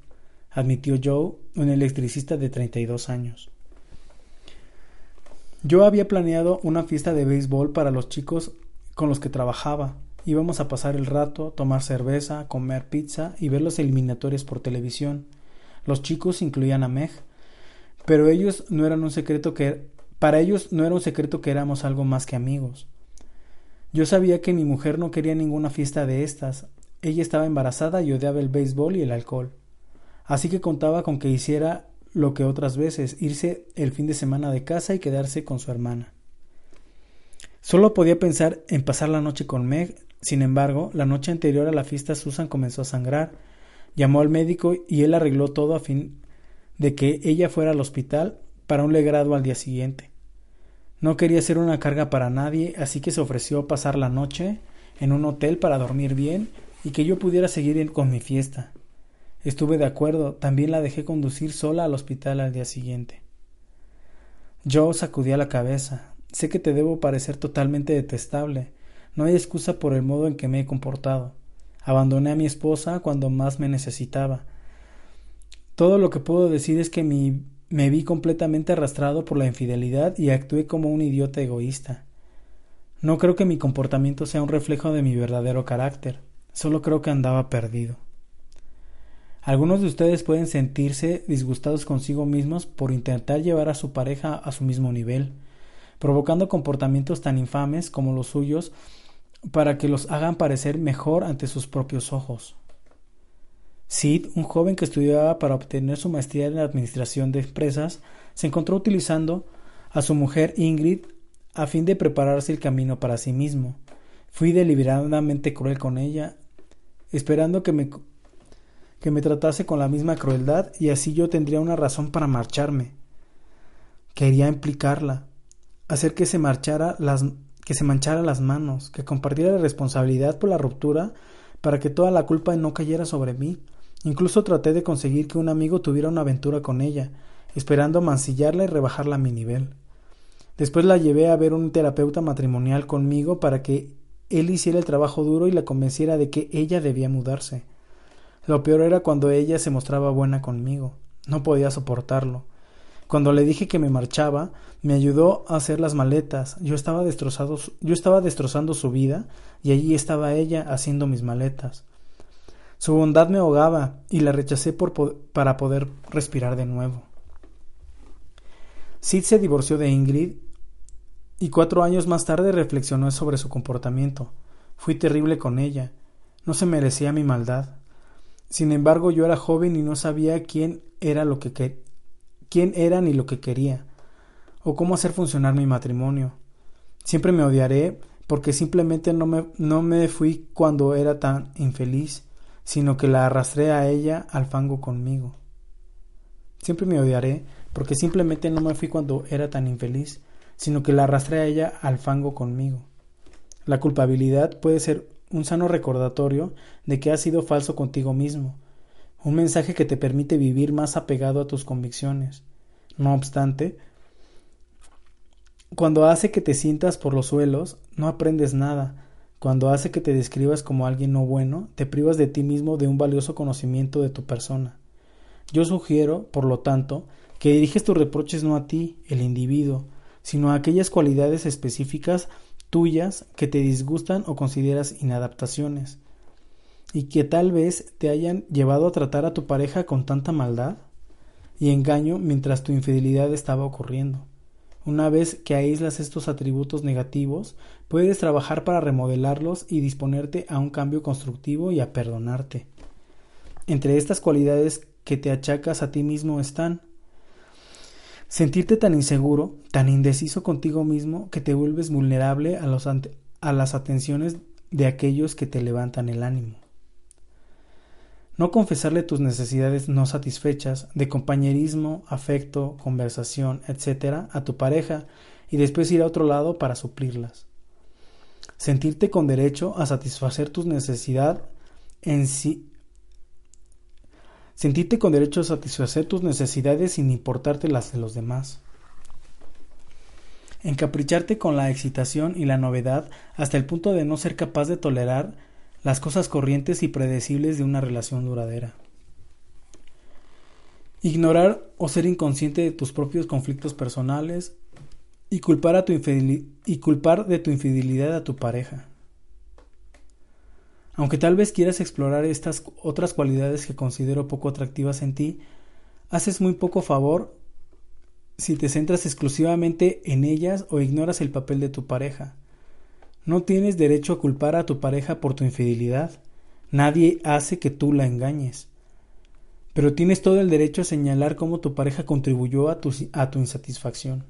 admitió Joe, un electricista de 32 años. Yo había planeado una fiesta de béisbol para los chicos con los que trabajaba. Íbamos a pasar el rato, tomar cerveza, comer pizza y ver los eliminatorios por televisión. Los chicos incluían a Meg, pero ellos no eran un secreto que para ellos no era un secreto que éramos algo más que amigos. Yo sabía que mi mujer no quería ninguna fiesta de estas. Ella estaba embarazada y odiaba el béisbol y el alcohol. Así que contaba con que hiciera lo que otras veces, irse el fin de semana de casa y quedarse con su hermana. Solo podía pensar en pasar la noche con Meg. Sin embargo, la noche anterior a la fiesta Susan comenzó a sangrar. Llamó al médico y él arregló todo a fin de que ella fuera al hospital para un legrado al día siguiente. No quería ser una carga para nadie, así que se ofreció pasar la noche en un hotel para dormir bien y que yo pudiera seguir con mi fiesta. Estuve de acuerdo, también la dejé conducir sola al hospital al día siguiente. Yo sacudía la cabeza. Sé que te debo parecer totalmente detestable. No hay excusa por el modo en que me he comportado. Abandoné a mi esposa cuando más me necesitaba, todo lo que puedo decir es que me vi completamente arrastrado por la infidelidad y actué como un idiota egoísta. No creo que mi comportamiento sea un reflejo de mi verdadero carácter, solo creo que andaba perdido. Algunos de ustedes pueden sentirse disgustados consigo mismos por intentar llevar a su pareja a su mismo nivel, provocando comportamientos tan infames como los suyos para que los hagan parecer mejor ante sus propios ojos. Sid, un joven que estudiaba para obtener su maestría en administración de empresas, se encontró utilizando a su mujer Ingrid a fin de prepararse el camino para sí mismo. Fui deliberadamente cruel con ella, esperando que me, que me tratase con la misma crueldad y así yo tendría una razón para marcharme. Quería implicarla, hacer que se marchara las que se manchara las manos, que compartiera la responsabilidad por la ruptura para que toda la culpa no cayera sobre mí. Incluso traté de conseguir que un amigo tuviera una aventura con ella, esperando mancillarla y rebajarla a mi nivel. Después la llevé a ver un terapeuta matrimonial conmigo para que él hiciera el trabajo duro y la convenciera de que ella debía mudarse. Lo peor era cuando ella se mostraba buena conmigo. No podía soportarlo. Cuando le dije que me marchaba, me ayudó a hacer las maletas. Yo estaba yo estaba destrozando su vida y allí estaba ella haciendo mis maletas. Su bondad me ahogaba y la rechacé para poder respirar de nuevo. Sid se divorció de Ingrid y cuatro años más tarde reflexionó sobre su comportamiento. Fui terrible con ella. No se merecía mi maldad. Sin embargo, yo era joven y no sabía quién era lo que, era ni lo que quería, o cómo hacer funcionar mi matrimonio. Siempre me odiaré porque simplemente no me, no me fui cuando era tan infeliz, sino que la arrastré a ella al fango conmigo. Siempre me odiaré, porque simplemente no me fui cuando era tan infeliz, sino que la arrastré a ella al fango conmigo. La culpabilidad puede ser un sano recordatorio de que has sido falso contigo mismo, un mensaje que te permite vivir más apegado a tus convicciones. No obstante, cuando hace que te sientas por los suelos, no aprendes nada. Cuando hace que te describas como alguien no bueno, te privas de ti mismo de un valioso conocimiento de tu persona. Yo sugiero, por lo tanto, que diriges tus reproches no a ti, el individuo, sino a aquellas cualidades específicas tuyas que te disgustan o consideras inadaptaciones, y que tal vez te hayan llevado a tratar a tu pareja con tanta maldad y engaño mientras tu infidelidad estaba ocurriendo. Una vez que aíslas estos atributos negativos, puedes trabajar para remodelarlos y disponerte a un cambio constructivo y a perdonarte. Entre estas cualidades que te achacas a ti mismo están sentirte tan inseguro, tan indeciso contigo mismo que te vuelves vulnerable a, a las atenciones de aquellos que te levantan el ánimo no confesarle tus necesidades no satisfechas de compañerismo, afecto, conversación, etc. a tu pareja y después ir a otro lado para suplirlas. Sentirte con derecho a satisfacer tus necesidades en sí. Sentirte con derecho a satisfacer tus necesidades sin importarte las de los demás. Encapricharte con la excitación y la novedad hasta el punto de no ser capaz de tolerar las cosas corrientes y predecibles de una relación duradera. Ignorar o ser inconsciente de tus propios conflictos personales y culpar, de tu infidelidad a tu pareja. Aunque tal vez quieras explorar estas otras cualidades que considero poco atractivas en ti, haces muy poco favor si te centras exclusivamente en ellas o ignoras el papel de tu pareja. No tienes derecho a culpar a tu pareja por tu infidelidad. Nadie hace que tú la engañes. Pero tienes todo el derecho a señalar cómo tu pareja contribuyó a tu, a tu insatisfacción.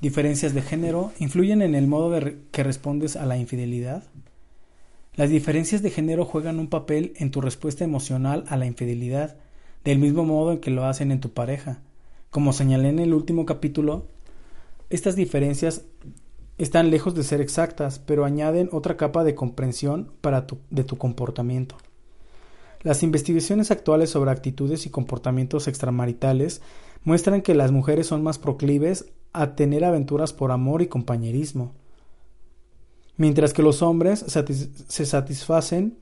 Diferencias de género influyen en el modo que respondes a la infidelidad. Las diferencias de género juegan un papel en tu respuesta emocional a la infidelidad, del mismo modo en que lo hacen en tu pareja. Como señalé en el último capítulo, estas diferencias están lejos de ser exactas, pero añaden otra capa de comprensión para de tu comportamiento. Las investigaciones actuales sobre actitudes y comportamientos extramaritales muestran que las mujeres son más proclives a tener aventuras por amor y compañerismo, mientras que los hombres se satisfacen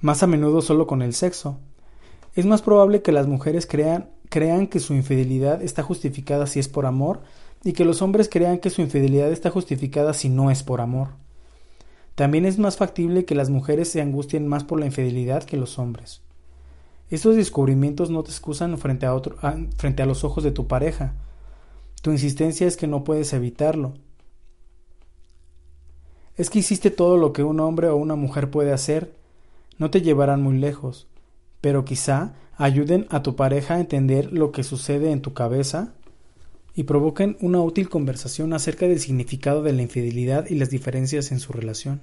más a menudo solo con el sexo. Es más probable que las mujeres crean, crean que su infidelidad está justificada si es por amor y que los hombres crean que su infidelidad está justificada si no es por amor. También es más factible que las mujeres se angustien más por la infidelidad que los hombres. Estos descubrimientos no te excusan frente a, otro, frente a los ojos de tu pareja. Tu insistencia es que no puedes evitarlo. Es que hiciste todo lo que un hombre o una mujer puede hacer. No te llevarán muy lejos, pero quizá ayuden a tu pareja a entender lo que sucede en tu cabeza y provoquen una útil conversación acerca del significado de la infidelidad y las diferencias en su relación.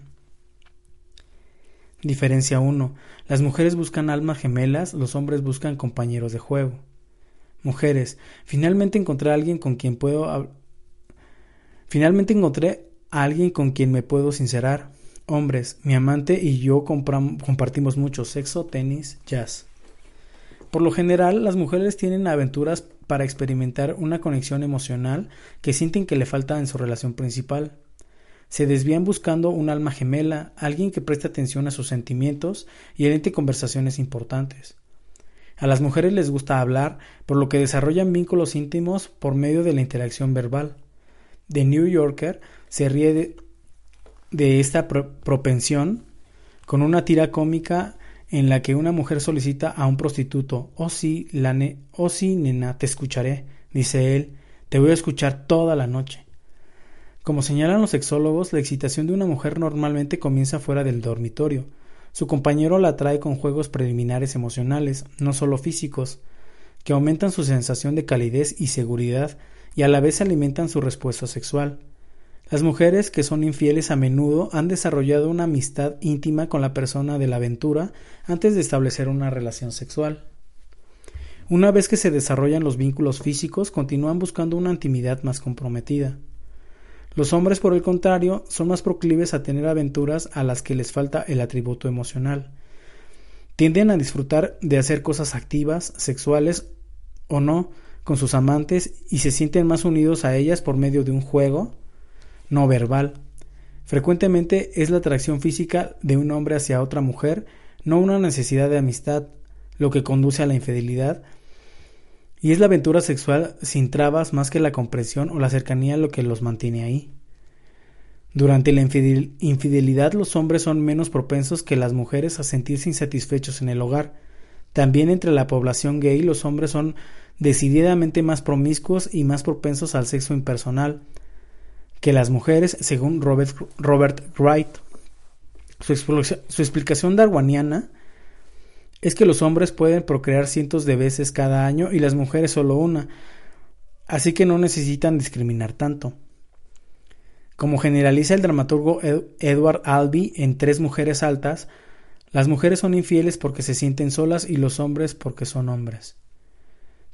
Diferencia 1. Las mujeres buscan almas gemelas, los hombres buscan compañeros de juego. Mujeres, finalmente encontré a alguien con quien puedo Finalmente encontré a alguien con quien me puedo sincerar. Hombres, mi amante y yo compartimos mucho sexo, tenis, jazz. Por lo general, las mujeres tienen aventuras para experimentar una conexión emocional que sienten que le falta en su relación principal. Se desvían buscando un alma gemela, alguien que preste atención a sus sentimientos y oriente conversaciones importantes. A las mujeres les gusta hablar, por lo que desarrollan vínculos íntimos por medio de la interacción verbal. The New Yorker se ríe de, esta propensión con una tira cómica en la que una mujer solicita a un prostituto Oh sí, la oh sí, nena, te escucharé, dice él, te voy a escuchar toda la noche. Como señalan los sexólogos, la excitación de una mujer normalmente comienza fuera del dormitorio. Su compañero la atrae con juegos preliminares emocionales, no solo físicos, que aumentan su sensación de calidez y seguridad y a la vez alimentan su respuesta sexual. Las mujeres que son infieles a menudo han desarrollado una amistad íntima con la persona de la aventura antes de establecer una relación sexual. Una vez que se desarrollan los vínculos físicos, continúan buscando una intimidad más comprometida. Los hombres, por el contrario, son más proclives a tener aventuras a las que les falta el atributo emocional. Tienden a disfrutar de hacer cosas activas, sexuales o no, con sus amantes y se sienten más unidos a ellas por medio de un juego no verbal. Frecuentemente es la atracción física de un hombre hacia otra mujer, no una necesidad de amistad, lo que conduce a la infidelidad, y es la aventura sexual sin trabas más que la comprensión o la cercanía lo que los mantiene ahí. Durante la infidelidad los hombres son menos propensos que las mujeres a sentirse insatisfechos en el hogar. También entre la población gay los hombres son decididamente más promiscuos y más propensos al sexo impersonal que las mujeres, según Robert, Robert Wright. Su, su explicación darwiniana es que los hombres pueden procrear cientos de veces cada año y las mujeres solo una, así que no necesitan discriminar tanto. Como generaliza el dramaturgo Edward Albee en Tres mujeres altas, las mujeres son infieles porque se sienten solas y los hombres porque son hombres.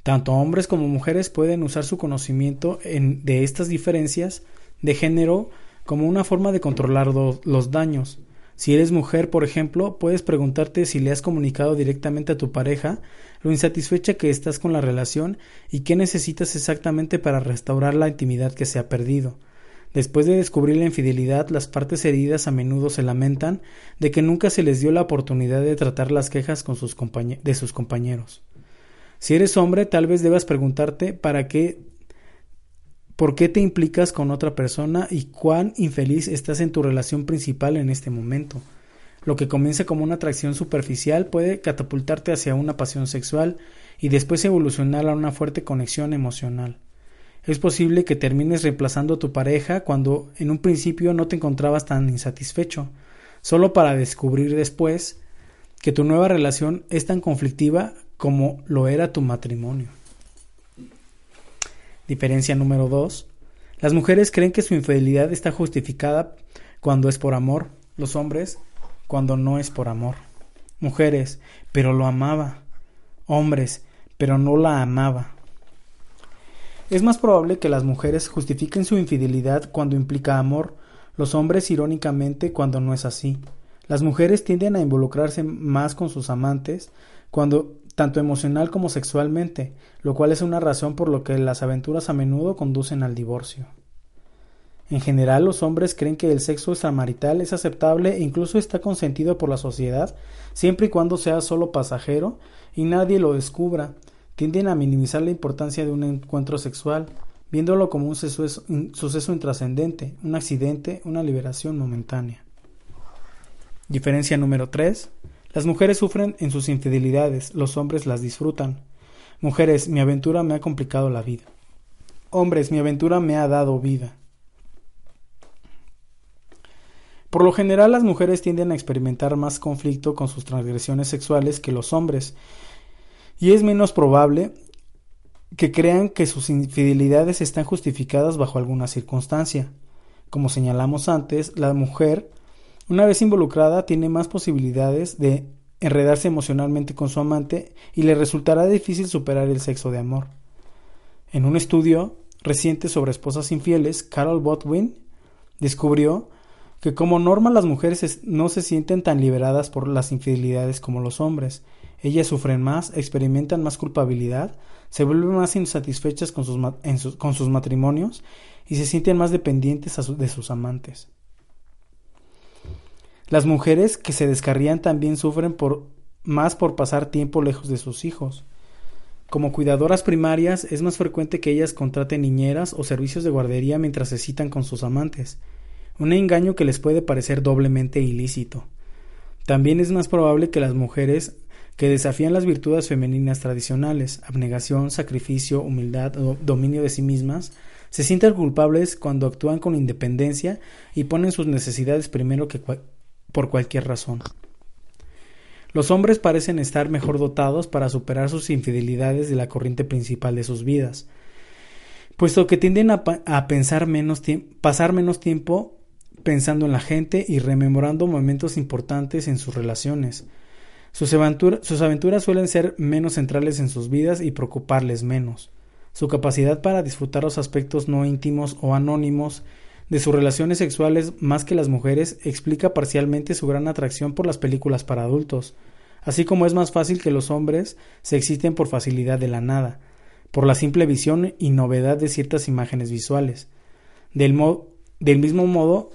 Tanto hombres como mujeres pueden usar su conocimiento de estas diferencias de género como una forma de controlar los daños. Si eres mujer, por ejemplo, puedes preguntarte si le has comunicado directamente a tu pareja lo insatisfecha que estás con la relación y qué necesitas exactamente para restaurar la intimidad que se ha perdido. Después de descubrir la infidelidad, las partes heridas a menudo se lamentan de que nunca se les dio la oportunidad de tratar las quejas con sus de sus compañeros. Si eres hombre, tal vez debas preguntarte para qué por qué te implicas con otra persona y cuán infeliz estás en tu relación principal en este momento. Lo que comienza como una atracción superficial puede catapultarte hacia una pasión sexual y después evolucionar a una fuerte conexión emocional. Es posible que termines reemplazando a tu pareja cuando en un principio no te encontrabas tan insatisfecho, solo para descubrir después que tu nueva relación es tan conflictiva como lo era tu matrimonio. Diferencia número 2. Las mujeres creen que su infidelidad está justificada cuando es por amor, los hombres cuando no es por amor. Mujeres, pero lo amaba. Hombres, pero no la amaba. Es más probable que las mujeres justifiquen su infidelidad cuando implica amor, los hombres irónicamente cuando no es así. Las mujeres tienden a involucrarse más con sus amantes cuando tanto emocional como sexualmente, lo cual es una razón por lo que las aventuras a menudo conducen al divorcio. En general, los hombres creen que el sexo extramarital es aceptable e incluso está consentido por la sociedad, siempre y cuando sea solo pasajero y nadie lo descubra. Tienden a minimizar la importancia de un encuentro sexual, viéndolo como un suceso, un suceso intrascendente, un accidente, una liberación momentánea. Diferencia número 3. Las mujeres sufren en sus infidelidades, los hombres las disfrutan. Mujeres, mi aventura me ha complicado la vida. Hombres, mi aventura me ha dado vida. Por lo general las mujeres tienden a experimentar más conflicto con sus transgresiones sexuales que los hombres, y es menos probable que crean que sus infidelidades están justificadas bajo alguna circunstancia. Como señalamos antes, la mujer una vez involucrada tiene más posibilidades de enredarse emocionalmente con su amante y le resultará difícil superar el sexo de amor. En un estudio reciente sobre esposas infieles, Carol Botwin descubrió que como norma las mujeres no se sienten tan liberadas por las infidelidades como los hombres. Ellas sufren más, experimentan más culpabilidad, se vuelven más insatisfechas con sus, con sus matrimonios y se sienten más dependientes de sus amantes. Las mujeres que se descarrían también sufren por, más por pasar tiempo lejos de sus hijos. Como cuidadoras primarias es más frecuente que ellas contraten niñeras o servicios de guardería mientras se citan con sus amantes, un engaño que les puede parecer doblemente ilícito. También es más probable que las mujeres que desafían las virtudes femeninas tradicionales, abnegación, sacrificio, humildad o dominio de sí mismas, se sientan culpables cuando actúan con independencia y ponen sus necesidades primero que, por cualquier razón. Los hombres parecen estar mejor dotados para superar sus infidelidades de la corriente principal de sus vidas. puesto que tienden a, pensar menos pasar menos tiempo pensando en la gente y rememorando momentos importantes en sus relaciones. Sus, sus aventuras suelen ser menos centrales en sus vidas y preocuparles menos. Su capacidad para disfrutar los aspectos no íntimos o anónimos de sus relaciones sexuales más que las mujeres explica parcialmente su gran atracción por las películas para adultos, así como es más fácil que los hombres se exciten por facilidad de la nada, por la simple visión y novedad de ciertas imágenes visuales. Del, del mismo modo,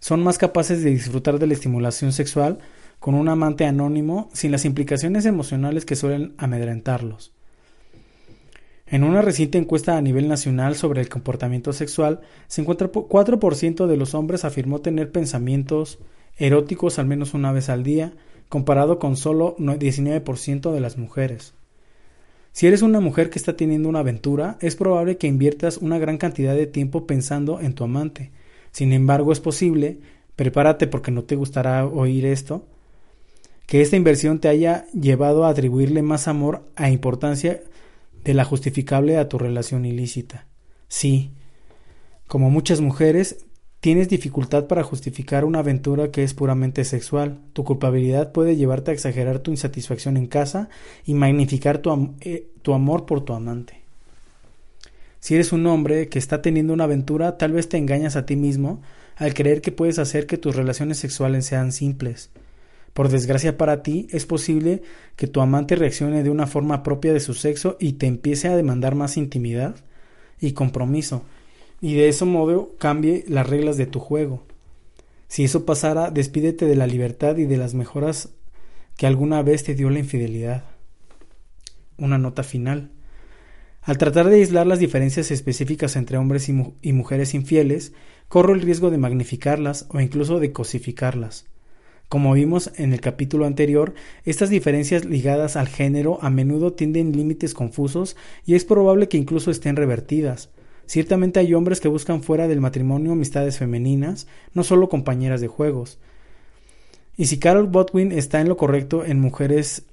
son más capaces de disfrutar de la estimulación sexual con un amante anónimo sin las implicaciones emocionales que suelen amedrentarlos. En una reciente encuesta a nivel nacional sobre el comportamiento sexual, se encuentra 4% de los hombres afirmó tener pensamientos eróticos al menos una vez al día, comparado con solo 19% de las mujeres. Si eres una mujer que está teniendo una aventura, es probable que inviertas una gran cantidad de tiempo pensando en tu amante. Sin embargo, es posible, prepárate porque no te gustará oír esto, que esta inversión te haya llevado a atribuirle más amor a importancia de la justificable a tu relación ilícita. Sí, como muchas mujeres, tienes dificultad para justificar una aventura que es puramente sexual. Tu culpabilidad puede llevarte a exagerar tu insatisfacción en casa y magnificar tu, eh, tu amor por tu amante. Si eres un hombre que está teniendo una aventura, tal vez te engañas a ti mismo al creer que puedes hacer que tus relaciones sexuales sean simples. Por desgracia para ti, es posible que tu amante reaccione de una forma propia de su sexo y te empiece a demandar más intimidad y compromiso, y de ese modo cambie las reglas de tu juego. Si eso pasara, despídete de la libertad y de las mejoras que alguna vez te dio la infidelidad. Una nota final. Al tratar de aislar las diferencias específicas entre hombres y, y mujeres infieles, corro el riesgo de magnificarlas o incluso de cosificarlas. Como vimos en el capítulo anterior, estas diferencias ligadas al género a menudo tienden límites confusos y es probable que incluso estén revertidas. Ciertamente hay hombres que buscan fuera del matrimonio amistades femeninas, no solo compañeras de juegos. Y si Carol Botwin está en lo correcto en Mujeres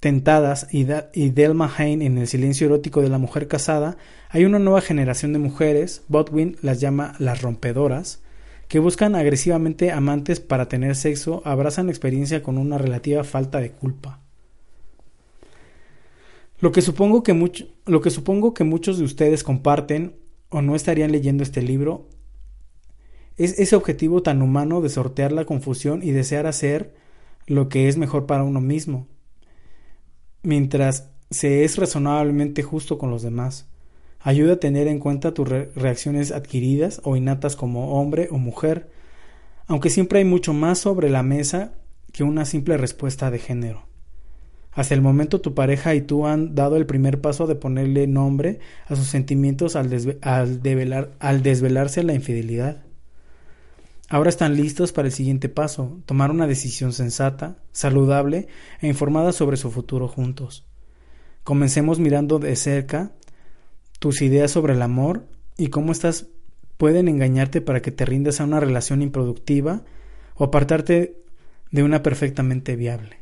Tentadas y, Delma Hain en El silencio erótico de la mujer casada, hay una nueva generación de mujeres, Botwin las llama las rompedoras, que buscan agresivamente amantes para tener sexo abrazan la experiencia con una relativa falta de culpa. Lo que supongo que, lo que, supongo que muchos de ustedes comparten o no estarían leyendo este libro es ese objetivo tan humano de sortear la confusión y desear hacer lo que es mejor para uno mismo, mientras se es razonablemente justo con los demás. Ayuda a tener en cuenta tus reacciones adquiridas o innatas como hombre o mujer, aunque siempre hay mucho más sobre la mesa que una simple respuesta de género. Hasta el momento tu pareja y tú han dado el primer paso de ponerle nombre a sus sentimientos al, al desvelarse la infidelidad. Ahora están listos para el siguiente paso, tomar una decisión sensata, saludable e informada sobre su futuro juntos. Comencemos mirando de cerca tus ideas sobre el amor y cómo estás pueden engañarte para que te rindas a una relación improductiva o apartarte de una perfectamente viable.